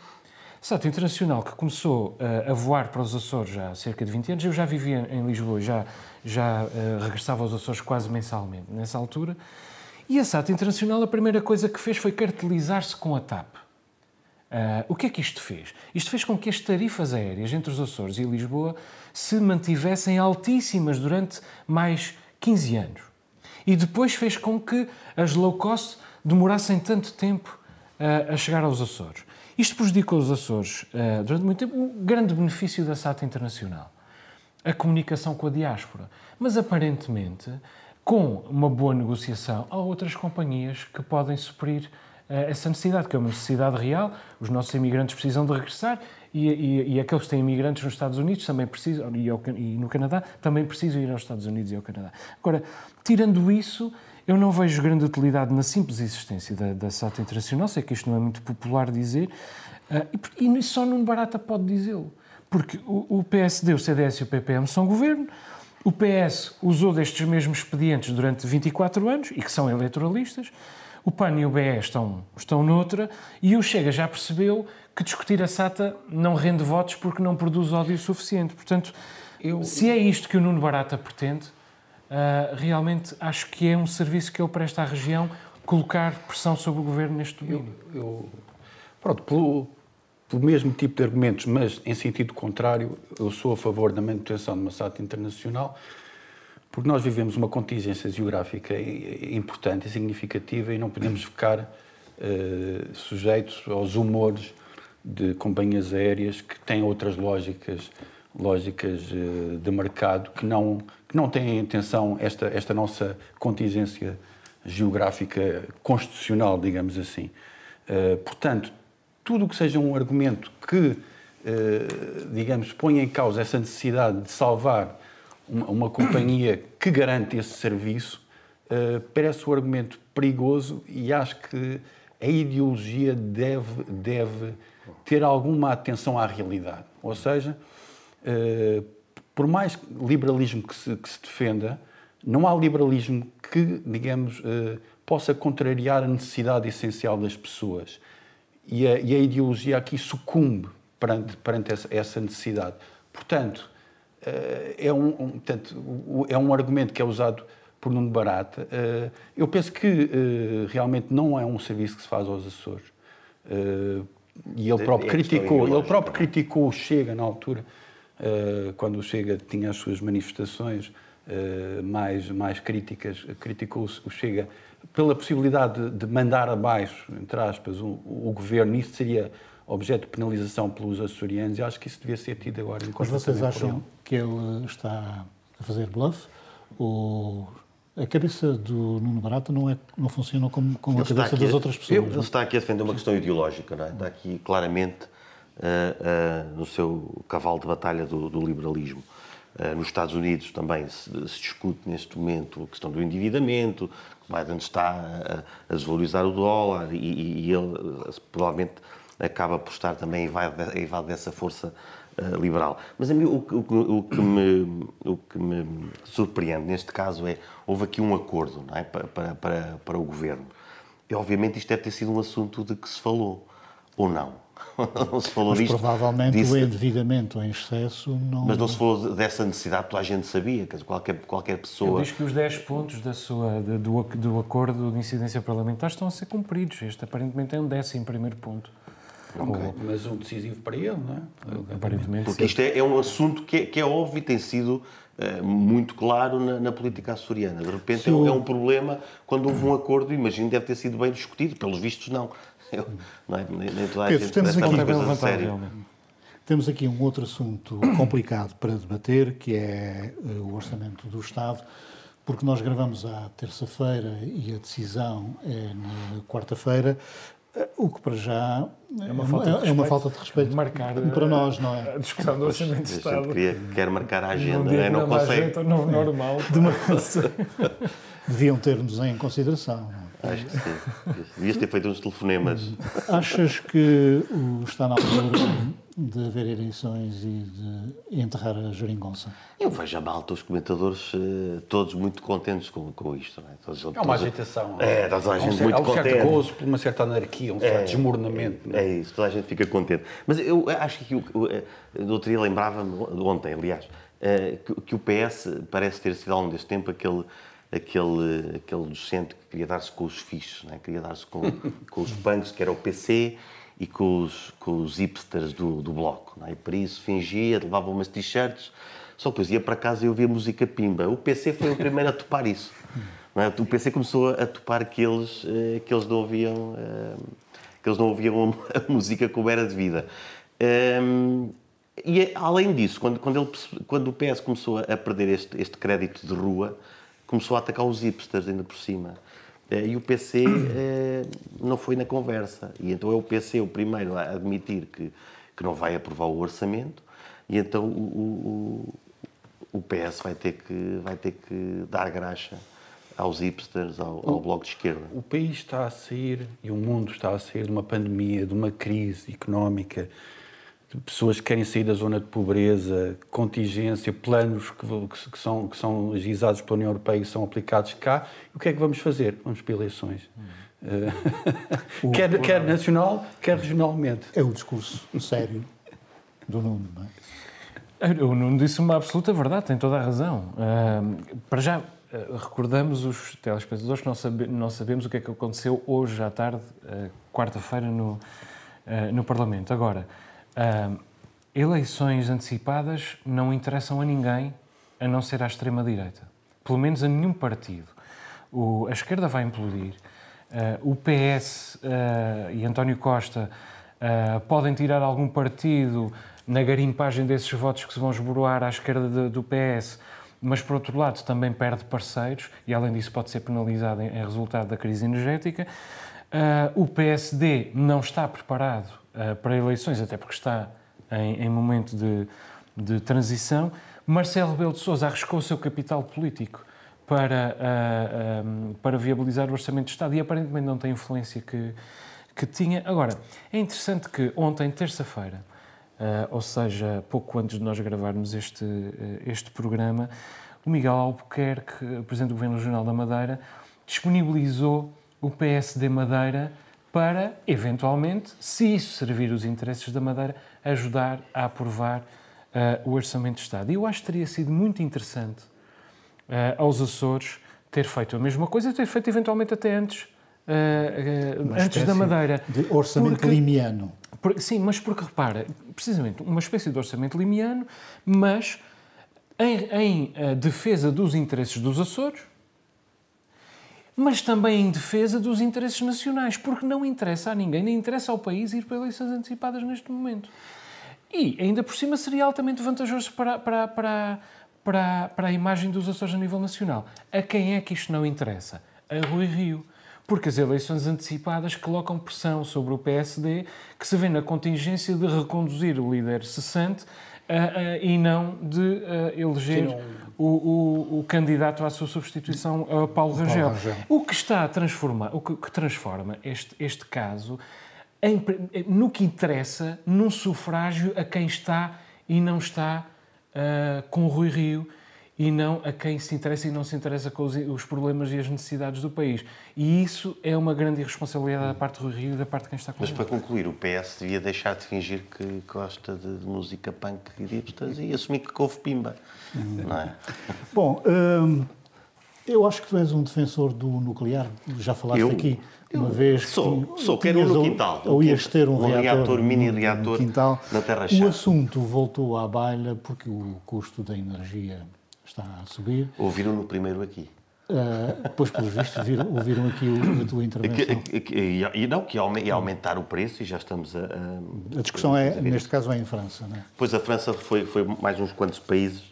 SATA Internacional, que começou uh, a voar para os Açores já há cerca de 20 anos. Eu já vivia em Lisboa, já, já uh, regressava aos Açores quase mensalmente nessa altura. E a SATA Internacional, a primeira coisa que fez foi cartelizar-se com a TAP. Uh, o que é que isto fez? Isto fez com que as tarifas aéreas entre os Açores e Lisboa se mantivessem altíssimas durante mais 15 anos. E depois fez com que as low cost demorassem tanto tempo uh, a chegar aos Açores. Isto prejudicou os Açores uh, durante muito tempo. Um grande benefício da SATA Internacional. A comunicação com a diáspora. Mas aparentemente, com uma boa negociação, há outras companhias que podem suprir essa necessidade, que é uma necessidade real. Os nossos imigrantes precisam de regressar e, e, e aqueles que têm imigrantes nos Estados Unidos também precisam, e, ao, e, no Canadá, também precisam ir aos Estados Unidos e ao Canadá. Agora, tirando isso, Eu não vejo grande utilidade na simples existência da, da SATA Internacional, sei que isto não é muito popular dizer, uh, e, e só Nuno Barata pode dizê-lo. Porque o, o PSD, o CDS e o PPM são governo, o PS usou destes mesmos expedientes durante 24 anos e que são eleitoralistas, o PAN e o BE estão, estão noutra e o Chega já percebeu que discutir a SATA não rende votos porque não produz ódio suficiente. Portanto, eu... se é isto que o Nuno Barata pretende, uh, realmente acho que é um serviço que ele presta à região colocar pressão sobre o governo neste domínio. Eu, eu, pronto, pelo, pelo mesmo tipo de argumentos, mas em sentido contrário, eu sou a favor da manutenção de uma SAT internacional, porque nós vivemos uma contingência geográfica importante e significativa e não podemos ficar uh, sujeitos aos humores de companhias aéreas que têm outras lógicas lógicas uh, de mercado que não que não têm atenção esta esta nossa contingência geográfica constitucional digamos assim uh, portanto tudo o que seja um argumento que, eh, digamos, ponha em causa essa necessidade de salvar uma, companhia que garante esse serviço, eh, parece um argumento perigoso e acho que a ideologia deve, deve ter alguma atenção à realidade. Ou seja, eh, por mais liberalismo que se, que se defenda, não há liberalismo que, digamos, possa contrariar a necessidade essencial das pessoas e a, e a ideologia aqui sucumbe perante, perante essa, essa necessidade. Portanto, eh, é um, um, portanto, é um argumento que é usado por Nuno Barata. Eh, eu penso que eh, realmente não é um serviço que se faz aos Açores. E ele próprio criticou, ele próprio criticou o Chega na altura, quando o Chega tinha as suas manifestações mais, mais críticas, criticou o Chega pela possibilidade de mandar abaixo, entre aspas, o, o governo, isso seria objeto de penalização pelos açorianos e acho que isso devia ser tido agora em conta. Mas vocês acham que ele está a fazer bluff? Ou a cabeça do Nuno Barata não, é, não funciona como, como a cabeça das outras pessoas? Ele está aqui a defender uma questão ideológica, não é? está aqui claramente no seu cavalo de batalha do, do liberalismo. Uh, nos Estados Unidos também se, se, discute neste momento a questão do endividamento, Biden está a, a desvalorizar o dólar e, e, ele provavelmente acaba por estar também a invade dessa força uh, liberal. Mas a mim o, o, o, que me, o que me surpreende neste caso é houve aqui um acordo é, para, para, para o governo. E obviamente isto deve ter sido um assunto de que se falou, ou não não se falou mas disto. provavelmente disse... o endividamento em excesso não... Mas não se falou dessa necessidade, toda a gente sabia, que qualquer, qualquer pessoa... Ele diz que os 10 pontos da sua, do, do acordo de incidência parlamentar estão a ser cumpridos. Este aparentemente é um décimo primeiro ponto. Okay. Mas um decisivo para ele, não é? Aparentemente. Porque isto é, é um assunto que é, que é óbvio e tem sido uh, muito claro na, na, política açoriana. De repente é, é, um problema quando houve um acordo, imagino, deve ter sido bem discutido. Pelos vistos, não. Eu, não é? Nem, nem toda a Pedro, gente temos aqui, temos aqui um outro assunto complicado para debater, que é eh, o orçamento do Estado, porque nós gravamos à terça-feira e a decisão é na quarta-feira, eh, o que para já é uma falta de respeito, é uma falta de respeito marcar para nós, não é? A discussão do orçamento de Estado. Queria, quer marcar a agenda, não, é? não, não consegue. Jeito, não, normal. De uma... Deviam ter-nos em consideração. É? Acho que sim. Devias ter feito uns telefonemas. Achas que está na altura de haver eleições e de enterrar a geringonça? Eu vejo a malta, os comentadores, eh, todos muito contentes com, com isto. Não é? Todos, é uma agitação. É, toda a gente um, muito contente. Há um certo gozo por uma certa anarquia, um certo é, desmoronamento. É? é? isso, toda a gente fica contente. Mas eu acho que, o, o outro dia lembrava-me, ontem, aliás, eh, que, que o PS parece ter sido ao longo deste tempo aquele aquele, aquele docente que queria dar-se com os fichos, né? queria dar-se com, com os punks, que era o PC, e com os, com os hipsters do, do bloco. Né? E para isso fingia, levava umas t-shirts, só depois ia para casa e ouvia música pimba. O PC foi o primeiro a topar isso. É? O PC começou a topar que eles, eh, que eles não ouviam eh, que eles não ouviam a música como era devida. Ehm, e além disso, quando, quando, ele, quando o PS começou a perder este, este crédito de rua, começou a atacar os hipsters ainda por cima. Eh, e o PC eh, não foi na conversa. E então é o PC o primeiro a admitir que, que não vai aprovar o orçamento, e então o, o, o PS vai ter que, vai ter que dar graxa aos hipsters, ao, ao bloco de esquerda. O país está a sair e o mundo está a sair de uma pandemia, de uma crise económica, pessoas que querem sair da zona de pobreza, contingência, planos que, que, são, que são agizados pela União Europeia e são aplicados cá. O que é que vamos fazer? Vamos para eleições. Hum. quer, quer nacional, quer regionalmente. É o discurso sério do Nuno, não é? O Nuno disse uma absoluta verdade, tem toda a razão. Uh, para já, uh, recordamos os telespectadores que não, sabe, não, sabemos o que é que aconteceu hoje à tarde, uh, quarta-feira, no, no Parlamento. Agora, eleições antecipadas não interessam a ninguém, a não ser à extrema-direita. Pelo menos a nenhum partido. O, a esquerda vai implodir. o PS e António Costa podem tirar algum partido na garimpagem desses votos que se vão esboroar à esquerda de, do PS, mas por outro lado também perde parceiros e além disso pode ser penalizado em, em resultado da crise energética. Uh, o PSD não está preparado uh, para eleições, até porque está em, em momento de, de, transição. Marcelo Rebelo de Sousa arriscou o seu capital político para, uh, para viabilizar o Orçamento de Estado e aparentemente não tem a influência que, que tinha. Agora, é interessante que ontem, terça-feira, Uh, ou seja, pouco antes de nós gravarmos este, uh, este programa, o Miguel Albuquerque, Presidente do Governo Regional da Madeira, disponibilizou o PSD Madeira para, eventualmente, se isso servir os interesses da Madeira, ajudar a aprovar uh, o Orçamento de Estado. E eu acho que teria sido muito interessante aos Açores ter feito a mesma coisa, ter feito eventualmente até antes, antes da Madeira. De orçamento porque, limiano. Por, sim, mas porque repara, precisamente uma espécie de orçamento limiano, mas em, em uh, defesa dos interesses dos Açores, mas também em defesa dos interesses nacionais, porque não interessa a ninguém, nem interessa ao país ir para eleições antecipadas neste momento. E, ainda por cima, seria altamente vantajoso para, para, para, para, para a imagem dos Açores a nível nacional. A quem é que isto não interessa? A Rui Rio porque as eleições antecipadas colocam pressão sobre o PSD, que se vê na contingência de reconduzir o líder cessante uh, uh, e não de uh, eleger não... O, o, o, candidato à sua substituição, Paulo, Rangel. Paulo Rangel. O que está a transformar, o que, que transforma este, este caso em, no que interessa num sufrágio a quem está e não está com o Rui Rio e não a quem se interessa e não se interessa com os, os, problemas e as necessidades do país. E isso é uma grande irresponsabilidade da parte do Rio e da parte de quem está com Mas para concluir, o PS devia deixar de fingir que gosta de, de música punk e de hipsters e assumir que couve pimba, hum. não é? Bom, hum, eu acho que tu és um defensor do nuclear, já falaste eu, aqui uma vez sou, que sou, quero um no quintal. Ou, ias ter um, um reator, reator mini reator quintal. na Terra-chave. O assunto voltou à baila porque o custo da energia está a subir. Ouviram no primeiro aqui. Uh, pois, pelos vistos, viram, ouviram aqui a tua intervenção. E não, que ia aumentar o preço e já estamos a... A, a discussão, é, neste caso, é em França, não é? Pois, a França foi, foi mais uns quantos países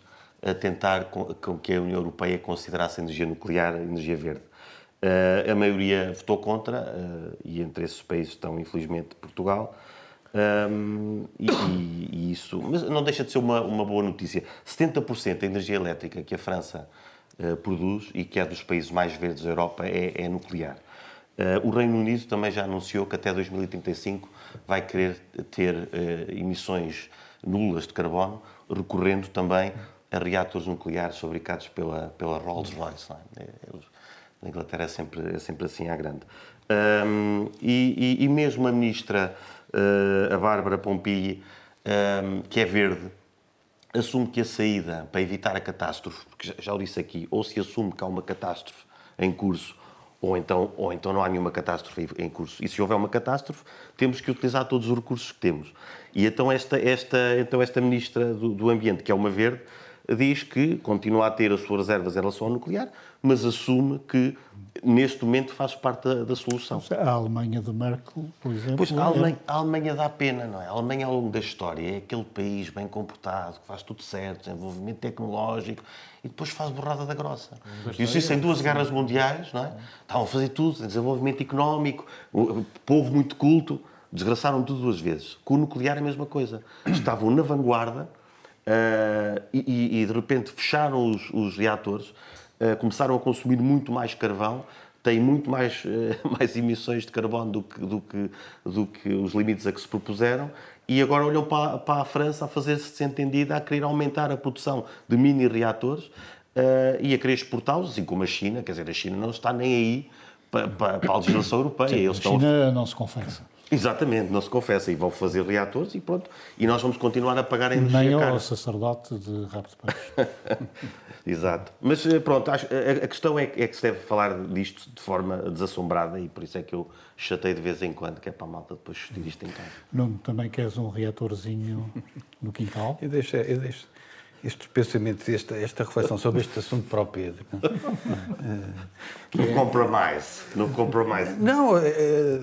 a tentar com, com que a União Europeia considerasse a energia nuclear energia verde. Uh, a maioria votou contra, uh, e entre esses países estão, infelizmente, Portugal, um, e, e, isso, mas não deixa de ser uma, uma boa notícia. 70% da energia elétrica que a França uh, produz e que é dos países mais verdes da Europa é, é nuclear. Uh, o Reino Unido também já anunciou que até 2035 vai querer ter uh, emissões nulas de carbono, recorrendo também a reatores nucleares fabricados pela, pela Rolls-Royce. Na Inglaterra é sempre, é sempre assim à grande. Um, e, e, e mesmo a ministra uh, a Bárbara Pompili, um, que é verde, assume que a saída para evitar a catástrofe, porque já o disse aqui, ou se assume que há uma catástrofe em curso, ou então, ou então não há nenhuma catástrofe em curso. E se houver uma catástrofe, temos que utilizar todos os recursos que temos. E então esta, esta, então esta ministra do, do Ambiente, que é uma verde, diz que continua a ter as suas reservas em relação ao nuclear, mas assume que neste momento faz parte da, da, solução. A Alemanha de Merkel, por exemplo. Pois a Alemanha, a Alemanha, dá pena, não é? A Alemanha, ao longo da história, é aquele país bem comportado, que faz tudo certo, desenvolvimento tecnológico, e depois faz borrada da grossa. E isso em duas guerras mundiais, não é? Estavam a fazer tudo, desenvolvimento económico, povo muito culto, desgraçaram tudo duas vezes. Com o nuclear é a mesma coisa. Estavam na vanguarda uh, e, e, de repente fecharam os, os reatores uh, começaram a consumir muito mais carvão, têm muito mais, uh, mais emissões de carbono do que, do, que, do que os limites a que se propuseram e agora olham para, para a França a fazer-se entendida, a querer aumentar a produção de mini reatores uh, e a querer exportá-los, assim como a China, quer dizer, a China não está nem aí para, para, para a legislação europeia. Sim, a China estão... não se confessa. Exatamente, não se confessa. E vão fazer reatores e pronto. E nós vamos continuar a pagar a energia Nem cara. ao sacerdote de rabo de peixe. Exato. Mas eh, pronto, a, questão é, é, que se deve falar disto de forma desassombrada e por isso é que eu chatei de vez em quando, que é para a malta depois discutir isto em casa. Não, também queres um reatorzinho no quintal? Eu deixo, eu deixo estes pensamentos, esta, esta reflexão sobre este assunto para o Pedro. No é... compromise. No compromise. Não, é,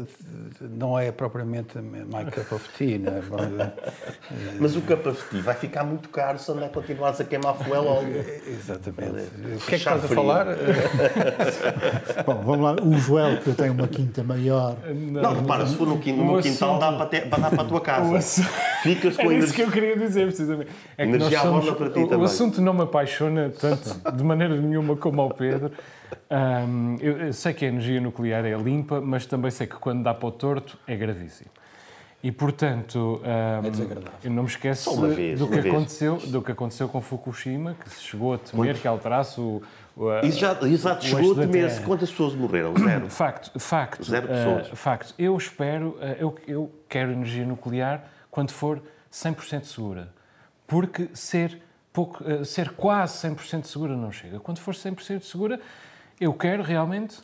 não é propriamente my cup of tea. Não é? Mas o cup of tea vai ficar muito caro se andar continuares a queimar fuel logo. Exatamente. O que é que estás a falar? Bom, vamos lá. O Joel, que tem uma quinta maior. Não, não repara, se for no, quintal, no quintal dá para, ter, dar para a tua casa. Ficas com é isso que eu queria dizer, precisamente. É que nós somos, para ti o, também. O assunto não me apaixona tanto, de maneira nenhuma, como ao Pedro. Um, eu, eu, sei que a energia nuclear é limpa, mas também sei que quando dá para o torto é gravíssimo. E, portanto, um, é eu não me esqueço vez, do, que aconteceu, do que aconteceu com Fukushima, que se chegou a temer Muito. que alterasse o, isso já, exato, chegou a temer-se. Quantas pessoas morreram? Zero. Facto, facto. Zero pessoas. Uh, facto. Eu espero, uh, eu, eu quero energia nuclear quando for 100% segura. Porque ser, pouco, uh, ser quase 100% segura não chega. Quando for 100% segura, eu quero realmente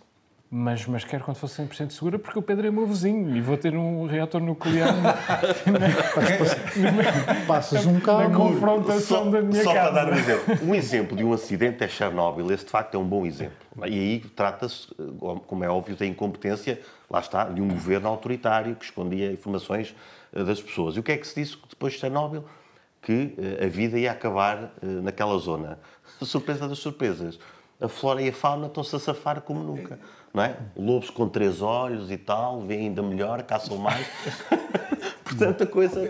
mas, mas quero quando fosse 100% segura porque o Pedro é meu vizinho e vou ter um reator nuclear na, Passas um carro. Na confrontação só, da minha só casa. Só para dar um exemplo. Um exemplo de um acidente é Chernobyl. Esse, de facto, é um bom exemplo. E aí trata-se, como é óbvio, da incompetência, lá está, de um governo autoritário que escondia informações eh, das pessoas. E o que é que se disse depois de Chernobyl? Que eh, a vida ia acabar eh, naquela zona. Surpresa das surpresas. A flora e a fauna estão-se a safar como nunca. Não é? Lobos com três olhos e tal, vêm ainda melhor, caçam mais. Portanto, a coisa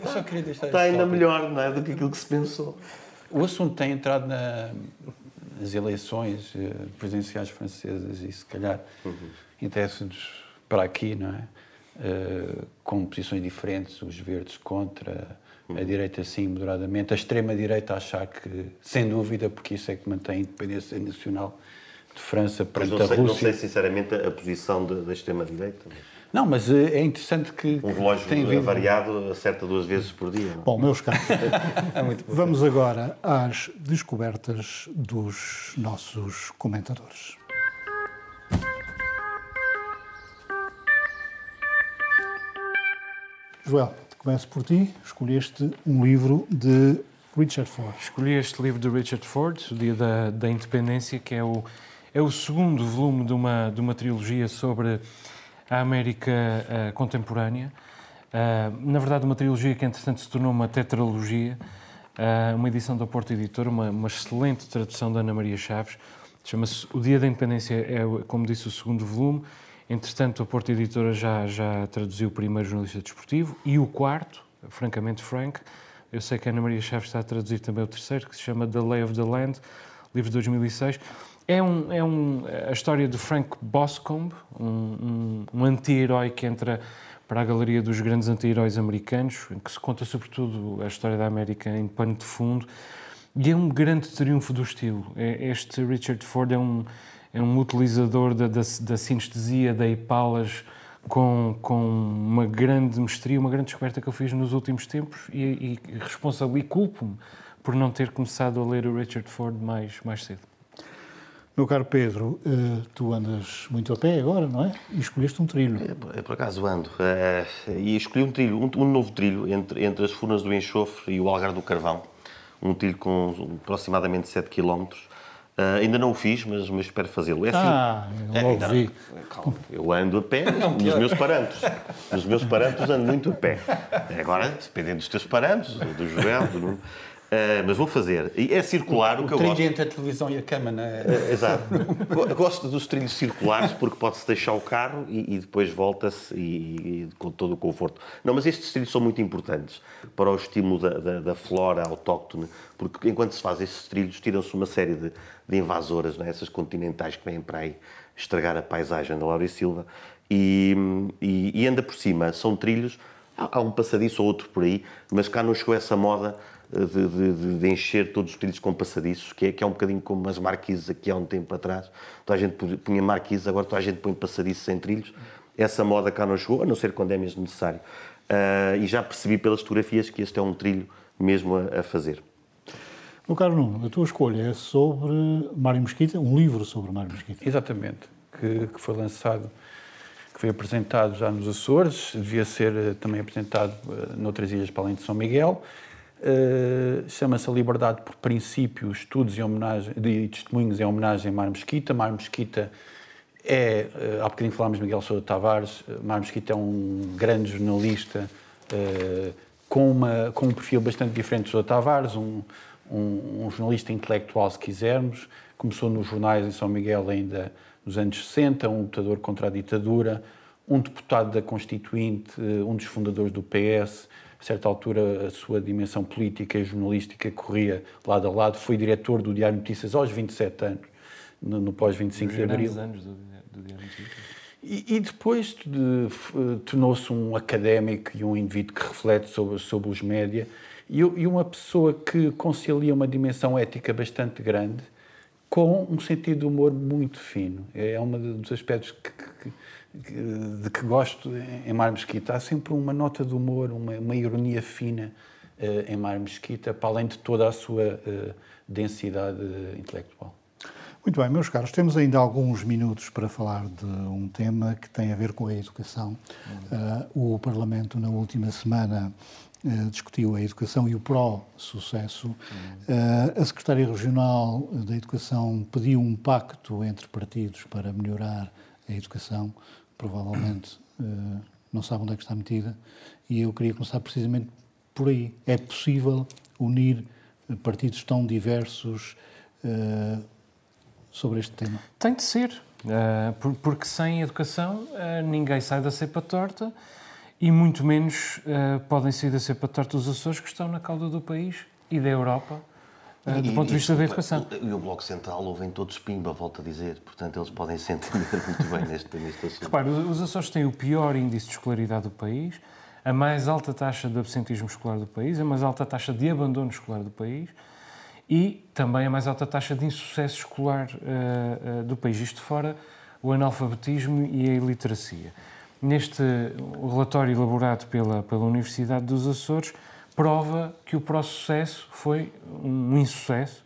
está ainda melhor não é? do que aquilo que se pensou. O assunto tem entrado na, nas eleições presidenciais francesas e, se calhar, uhum. interessa-nos para aqui, não é? Uh, com posições diferentes, os verdes contra, a uhum. direita sim, moderadamente, a extrema-direita a achar que, sem dúvida, porque isso é que mantém a independência nacional de França perante a Rússia. Não sei, sinceramente, a posição de, da extrema-direita. Não, mas eh, é interessante que. Um relógio tem vindo... variado acerta duas vezes por dia. Não? Bom, meus caros, é vamos agora às descobertas dos nossos comentadores. Joel, começo por ti. Escolheste um livro de Richard Ford. Escolhi este livro de Richard Ford, O Dia da, da Independência, que é o, é o segundo volume de uma, de uma trilogia sobre a América uh, contemporânea. Uh, na verdade, uma trilogia que, entretanto, se tornou uma tetralogia, uh, uma edição da Porta Editora, uma, uma excelente tradução da Ana Maria Chaves. Chama-se O Dia da Independência, é, como disse, o segundo volume. Entretanto, a Porta Editora já, já traduziu o primeiro jornalista desportivo e o quarto, francamente Frank. Eu sei que a Ana Maria Chaves está a traduzir também o terceiro, que se chama The Lay of the Land, livro de 2006. É, um, é um, a história de Frank Boscombe, um, um, um anti-herói que entra para a galeria dos grandes anti-heróis americanos, em que se conta sobretudo a história da América em pano de fundo. E é um grande triunfo do estilo. É, este Richard Ford é um é um utilizador da, da, da sinestesia, da epalas, com, com uma grande mestria, uma grande descoberta que eu fiz nos últimos tempos e, e responsabilizo, culpo-me por não ter começado a ler o Richard Ford mais, mais cedo. Meu caro Pedro, uh, tu andas muito a pé agora, não é? E escolheste um trilho. É, por acaso ando. Uh, e escolhi um trilho, um, um, novo trilho entre, entre as Furnas do Enxofre e o Algar do Carvão. Um trilho com aproximadamente 7 km. Uh, ainda não o fiz, mas, mas espero fazê-lo. É assim, ah, eu é, ouvi. Calma, eu ando a pé nos meus parâmetros. Nos meus parâmetros ando muito a pé. Agora, dependendo dos teus parâmetros, do Joel, do. Uh, mas vou fazer. E é circular o, o que eu gosto. entre a televisão e a cama, não é? Uh, exato. gosto dos trilhos circulares porque pode-se deixar o carro e, e depois volta-se e, e, com todo o conforto. Não, mas estes trilhos são muito importantes para o estímulo da, da, da flora autóctone, porque enquanto se faz estes trilhos, tiram-se uma série de, de invasoras, não é? essas continentais que vêm para aí estragar a paisagem da Laura e Silva. E, e, e anda por cima. São trilhos, há um passadiço ou outro por aí, mas cá não chegou essa moda de, de, de, encher todos os trilhos com passadiços, que é, que é um bocadinho como as marquises aqui há um tempo atrás. Toda a gente punha marquises, agora toda a gente põe passadiços em trilhos. Essa moda cá não chegou, a não ser quando é mesmo necessário. Uh, e já percebi pelas fotografias que este é um trilho mesmo a, a fazer. Meu caro Nuno, a tua escolha é sobre Mário Mesquita, um livro sobre Mário Mesquita. Exatamente, que, que foi lançado, que foi apresentado já nos Açores, devia ser eh, também apresentado uh, noutras ilhas para além de São Miguel, Uh, Chama-se A Liberdade por Princípios, Estudos e, homenagem, de Testemunhos em Homenagem a Mar Mesquita. Mar Mesquita é, uh, há bocadinho falámos de Miguel Sousa Tavares, uh, Mar Mesquita é um grande jornalista uh, com, uma, com um perfil bastante diferente de Sousa Tavares, um, um, um, jornalista intelectual, se quisermos. Começou nos jornais em São Miguel ainda nos anos 60, um lutador contra a ditadura, um deputado da Constituinte, um dos fundadores do PS, a certa altura a sua dimensão política e jornalística corria lado a lado. Foi diretor do Diário Notícias aos 27 anos, no, no pós-25 de Abril. anos do, do Diário Notícias. E, e depois de, tornou-se um académico e um indivíduo que reflete sobre, sobre os média e, e uma pessoa que concilia uma dimensão ética bastante grande com um sentido de humor muito fino. É um dos aspectos que, que, de que gosto em Mar Mesquita. Há sempre uma nota de humor, uma, uma ironia fina uh, em Mar Mesquita, para além de toda a sua uh, densidade intelectual. Muito bem, meus caros, temos ainda alguns minutos para falar de um tema que tem a ver com a educação. Uh, o Parlamento, na última semana, discutiu a educação e o pró-sucesso. A Secretária Regional da Educação pediu um pacto entre partidos para melhorar a educação provavelmente uh, não sabe onde é que está metida, e eu queria começar precisamente por aí. É possível unir partidos tão diversos uh, sobre este tema? Tem de ser, uh, porque sem educação ninguém sai da cepa torta e muito menos podem sair da cepa torta os Açores que estão na cauda do país e da Europa ah, do ponto de vista da educação. E o Bloco Central ouvem todos pimba, volto a dizer, portanto eles podem se entender muito bem neste, neste assunto. Repare, os Açores têm o pior índice de escolaridade do país, a mais alta taxa de absentismo escolar do país, a mais alta taxa de abandono escolar do país e também a mais alta taxa de insucesso escolar uh, uh, do país. Isto fora o analfabetismo e a iliteracia. Neste relatório elaborado pela, pela Universidade dos Açores, prova que o processo foi um insucesso,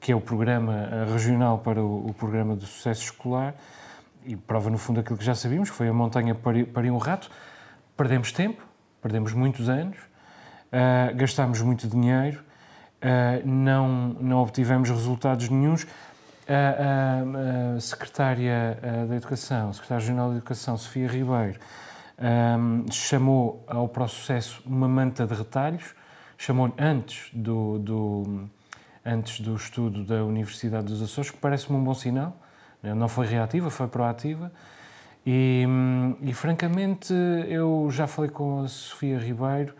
que é o programa regional para o, o programa de sucesso escolar, e prova, no fundo, aquilo que já sabíamos, foi a montanha para um rato. Perdemos tempo, perdemos muitos anos, uh, gastámos muito dinheiro, uh, não, não obtivemos resultados nenhums. A, a, a secretária da Educação, a secretária regional da Educação, Sofia Ribeiro, um, chamou ao processo uma manta de retalhos, chamou antes do, do, antes do estudo da Universidade dos Açores, que parece-me um bom sinal. Não foi reativa, foi proativa. E, e, francamente, eu já falei com a Sofia Ribeiro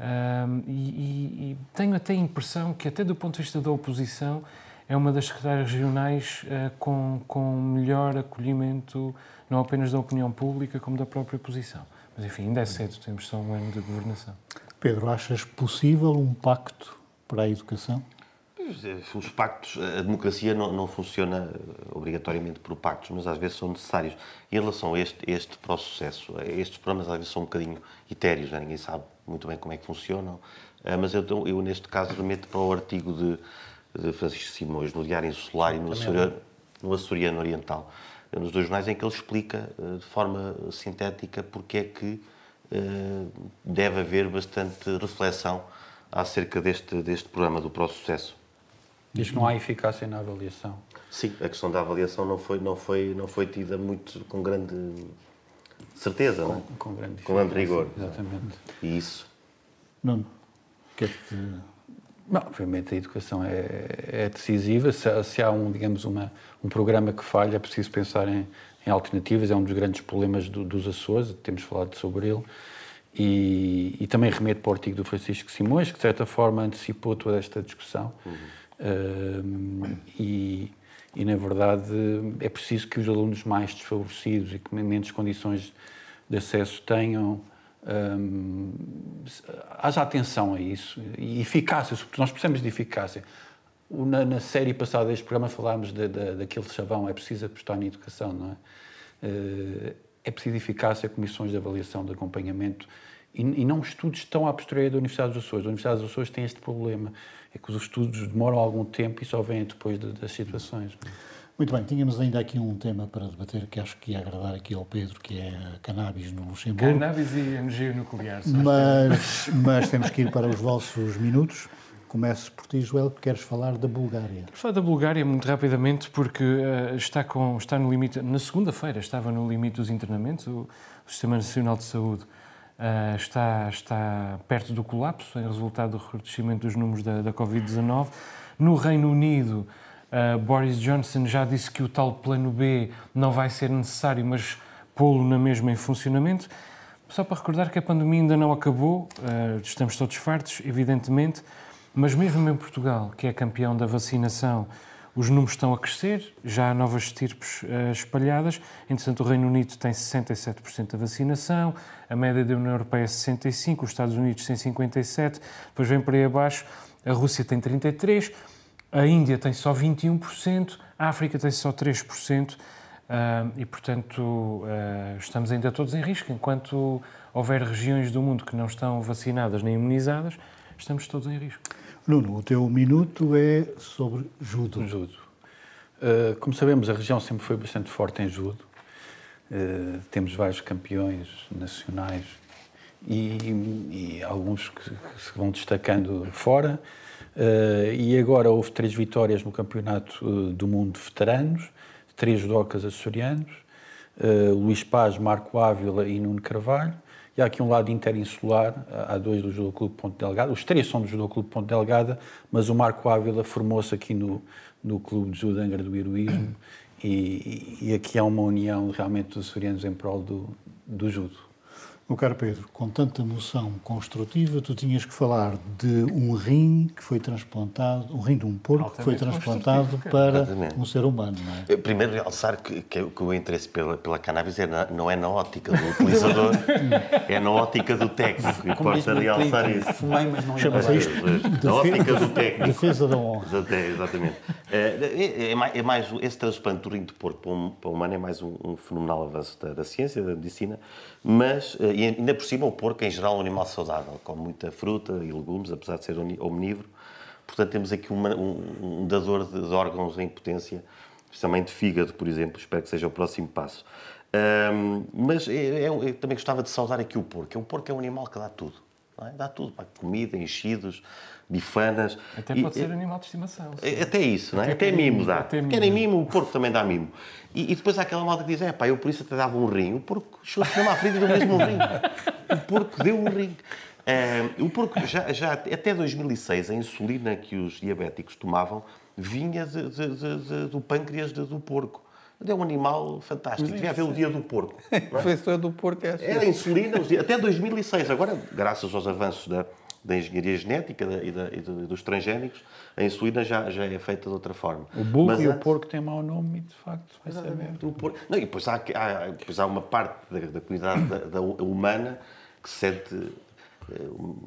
um, e, e, tenho até a impressão que, até do ponto de vista da oposição, é uma das secretárias regionais uh, com, com melhor acolhimento não apenas da opinião pública, como da própria oposição. Mas, enfim, ainda é cedo, temos só um ano de governação. Pedro, achas possível um pacto para a educação? Os pactos, a democracia não, não, funciona obrigatoriamente por pactos, mas às vezes são necessários. Em relação a este, este processo, estes programas às vezes são um bocadinho etéreos, né? ninguém sabe muito bem como é que funcionam, mas eu, eu neste caso remeto para o artigo de, de Francisco Simões no Diário Insular e no Açoriano, no Açoriano Oriental, nos dois jornais, em que ele explica eh, de forma sintética porque é que eh, deve haver bastante reflexão acerca deste, deste programa do Pró-Sucesso. Diz que não há eficácia na avaliação. Sim, a questão da avaliação não foi, não foi, não foi tida muito com grande certeza, com, não é? Com grande, com grande rigor. Exatamente. E isso. Nuno, o que é que te Não, obviamente a educação é, é decisiva. Se, se, há um, digamos, uma, um programa que falha, é preciso pensar em, em alternativas. É um dos grandes problemas do, dos Açores, temos falado sobre ele. E, e, também remeto para o artigo do Francisco Simões, que de certa forma antecipou toda esta discussão. Uhum. Uh, e, e, na verdade, é preciso que os alunos mais desfavorecidos e que menos condições de acesso tenham Hum, haja atenção a isso e eficácia, nós precisamos de eficácia. Na, na série passada deste programa falámos de, de, daquele chavão, é preciso apostar na educação, não é? Eh, é preciso eficácia, comissões de avaliação, de acompanhamento e, e não estudos tão à posteriori da Universidade dos Açores. A Universidade dos Açores tem este problema, é que os estudos demoram algum tempo e só vêm depois de, das situações. Muito bem, tínhamos ainda aqui um tema para debater que acho que ia agradar aqui ao Pedro, que é cannabis no Luxemburgo. Cannabis e energia nuclear. Mas, mas temos que ir para os vossos minutos. Começo por ti, Joel, que queres falar da Bulgária. Quero falar da Bulgária muito rapidamente, porque uh, está, com, está no limite. Na segunda-feira estava no limite dos internamentos. O, o Sistema Nacional de Saúde uh, está, está perto do colapso, em resultado do recrudescimento dos números da, da Covid-19. No Reino Unido Uh, Boris Johnson já disse que o tal plano B não vai ser necessário, mas pô-lo na mesma em funcionamento. Só para recordar que a pandemia ainda não acabou, uh, estamos todos fartos, evidentemente, mas mesmo em Portugal, que é campeão da vacinação, os números estão a crescer, já há novas estirpes uh, espalhadas. Entretanto, o Reino Unido tem 67% da vacinação, a média da União Europeia é 65%, os Estados Unidos têm 57%, depois vem para aí abaixo, a Rússia tem 33%. A Índia tem só 21%, a África tem só 3%, uh, e, portanto, uh, estamos ainda todos em risco. Enquanto houver regiões do mundo que não estão vacinadas nem imunizadas, estamos todos em risco. Nuno, o teu minuto é sobre judo. Judo. Uh, como sabemos, a região sempre foi bastante forte em judo. Uh, temos vários campeões nacionais e, e alguns que, que, se vão destacando fora. Uh, e agora houve três vitórias no Campeonato uh, do Mundo de Veteranos, três docas açorianos, uh, Luís Paz, Marco Ávila e Nuno Carvalho. E há aqui um lado interinsular, há dois do Judo Clube Ponte Delgada, os três são do Judo Clube Ponte Delgada, mas o Marco Ávila formou-se aqui no, no Clube de Judo Angra do Heroísmo e, e, aqui há uma união realmente dos açorianos em prol do, do judo. Meu caro Pedro, com tanta noção construtiva, tu tinhas que falar de um rim que foi transplantado, um rim de um porco que foi transplantado para Exatamente. um ser humano, não é? Primeiro, realçar que, que, que o interesse pela, pela cannabis é na, não é na ótica do utilizador, é na ótica do técnico. E importa realçar isso. Fumei, mas não Chama-se isto na ótica do técnico. Defesa da honra. Exatamente. É, é, é, mais, é mais, esse transplante do rim de porco para um, para um humano é mais um, um fenomenal avanço da, da ciência, da medicina, mas, eh, e ainda por cima, o porco, em geral, é um animal saudável, com muita fruta e legumes, apesar de ser omnívoro. Portanto, temos aqui uma, um, um, dador de, de, órgãos em potência, especialmente fígado, por exemplo. Espero que seja o próximo passo. Um, mas é, é, eu também gostava de saudar aqui o porco. O porco é um animal que dá tudo. É? Dá tudo, pá, comida, enchidos, bifanas. Até pode e, ser animal de estimação. Sim. Até isso, não é? Até, até mimo dá. Até mimo. Querem mimo, o porco também dá mimo. E, e, depois há aquela malta que diz: é pá, eu por isso até dava um rim. O porco chegou-se mesmo à frente do mesmo rim. O porco deu um rim. Uh, o porco, já, já até 2006, a insulina que os diabéticos tomavam vinha de, de, de, do pâncreas do porco. É um animal fantástico. Devia haver o dia do porco. Foi do porco é assim. Era insulina até 2006. Agora, graças aos avanços da, da engenharia genética e, da, e dos transgénicos, a insulina já, já é feita de outra forma. O burro Mas e antes... o porco têm mau nome e, de facto, vai saber. O porco... Não, e depois há, há, depois há uma parte da, da cuidado da, da, humana que se sente eh,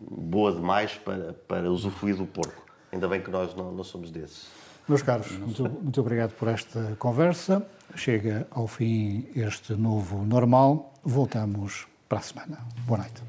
boa demais para, para usufruir do porco. Ainda bem que nós não, não somos desses. Meus caros, muito, muito obrigado por esta conversa. Chega ao fim este novo normal. Voltamos para a semana. Boa noite.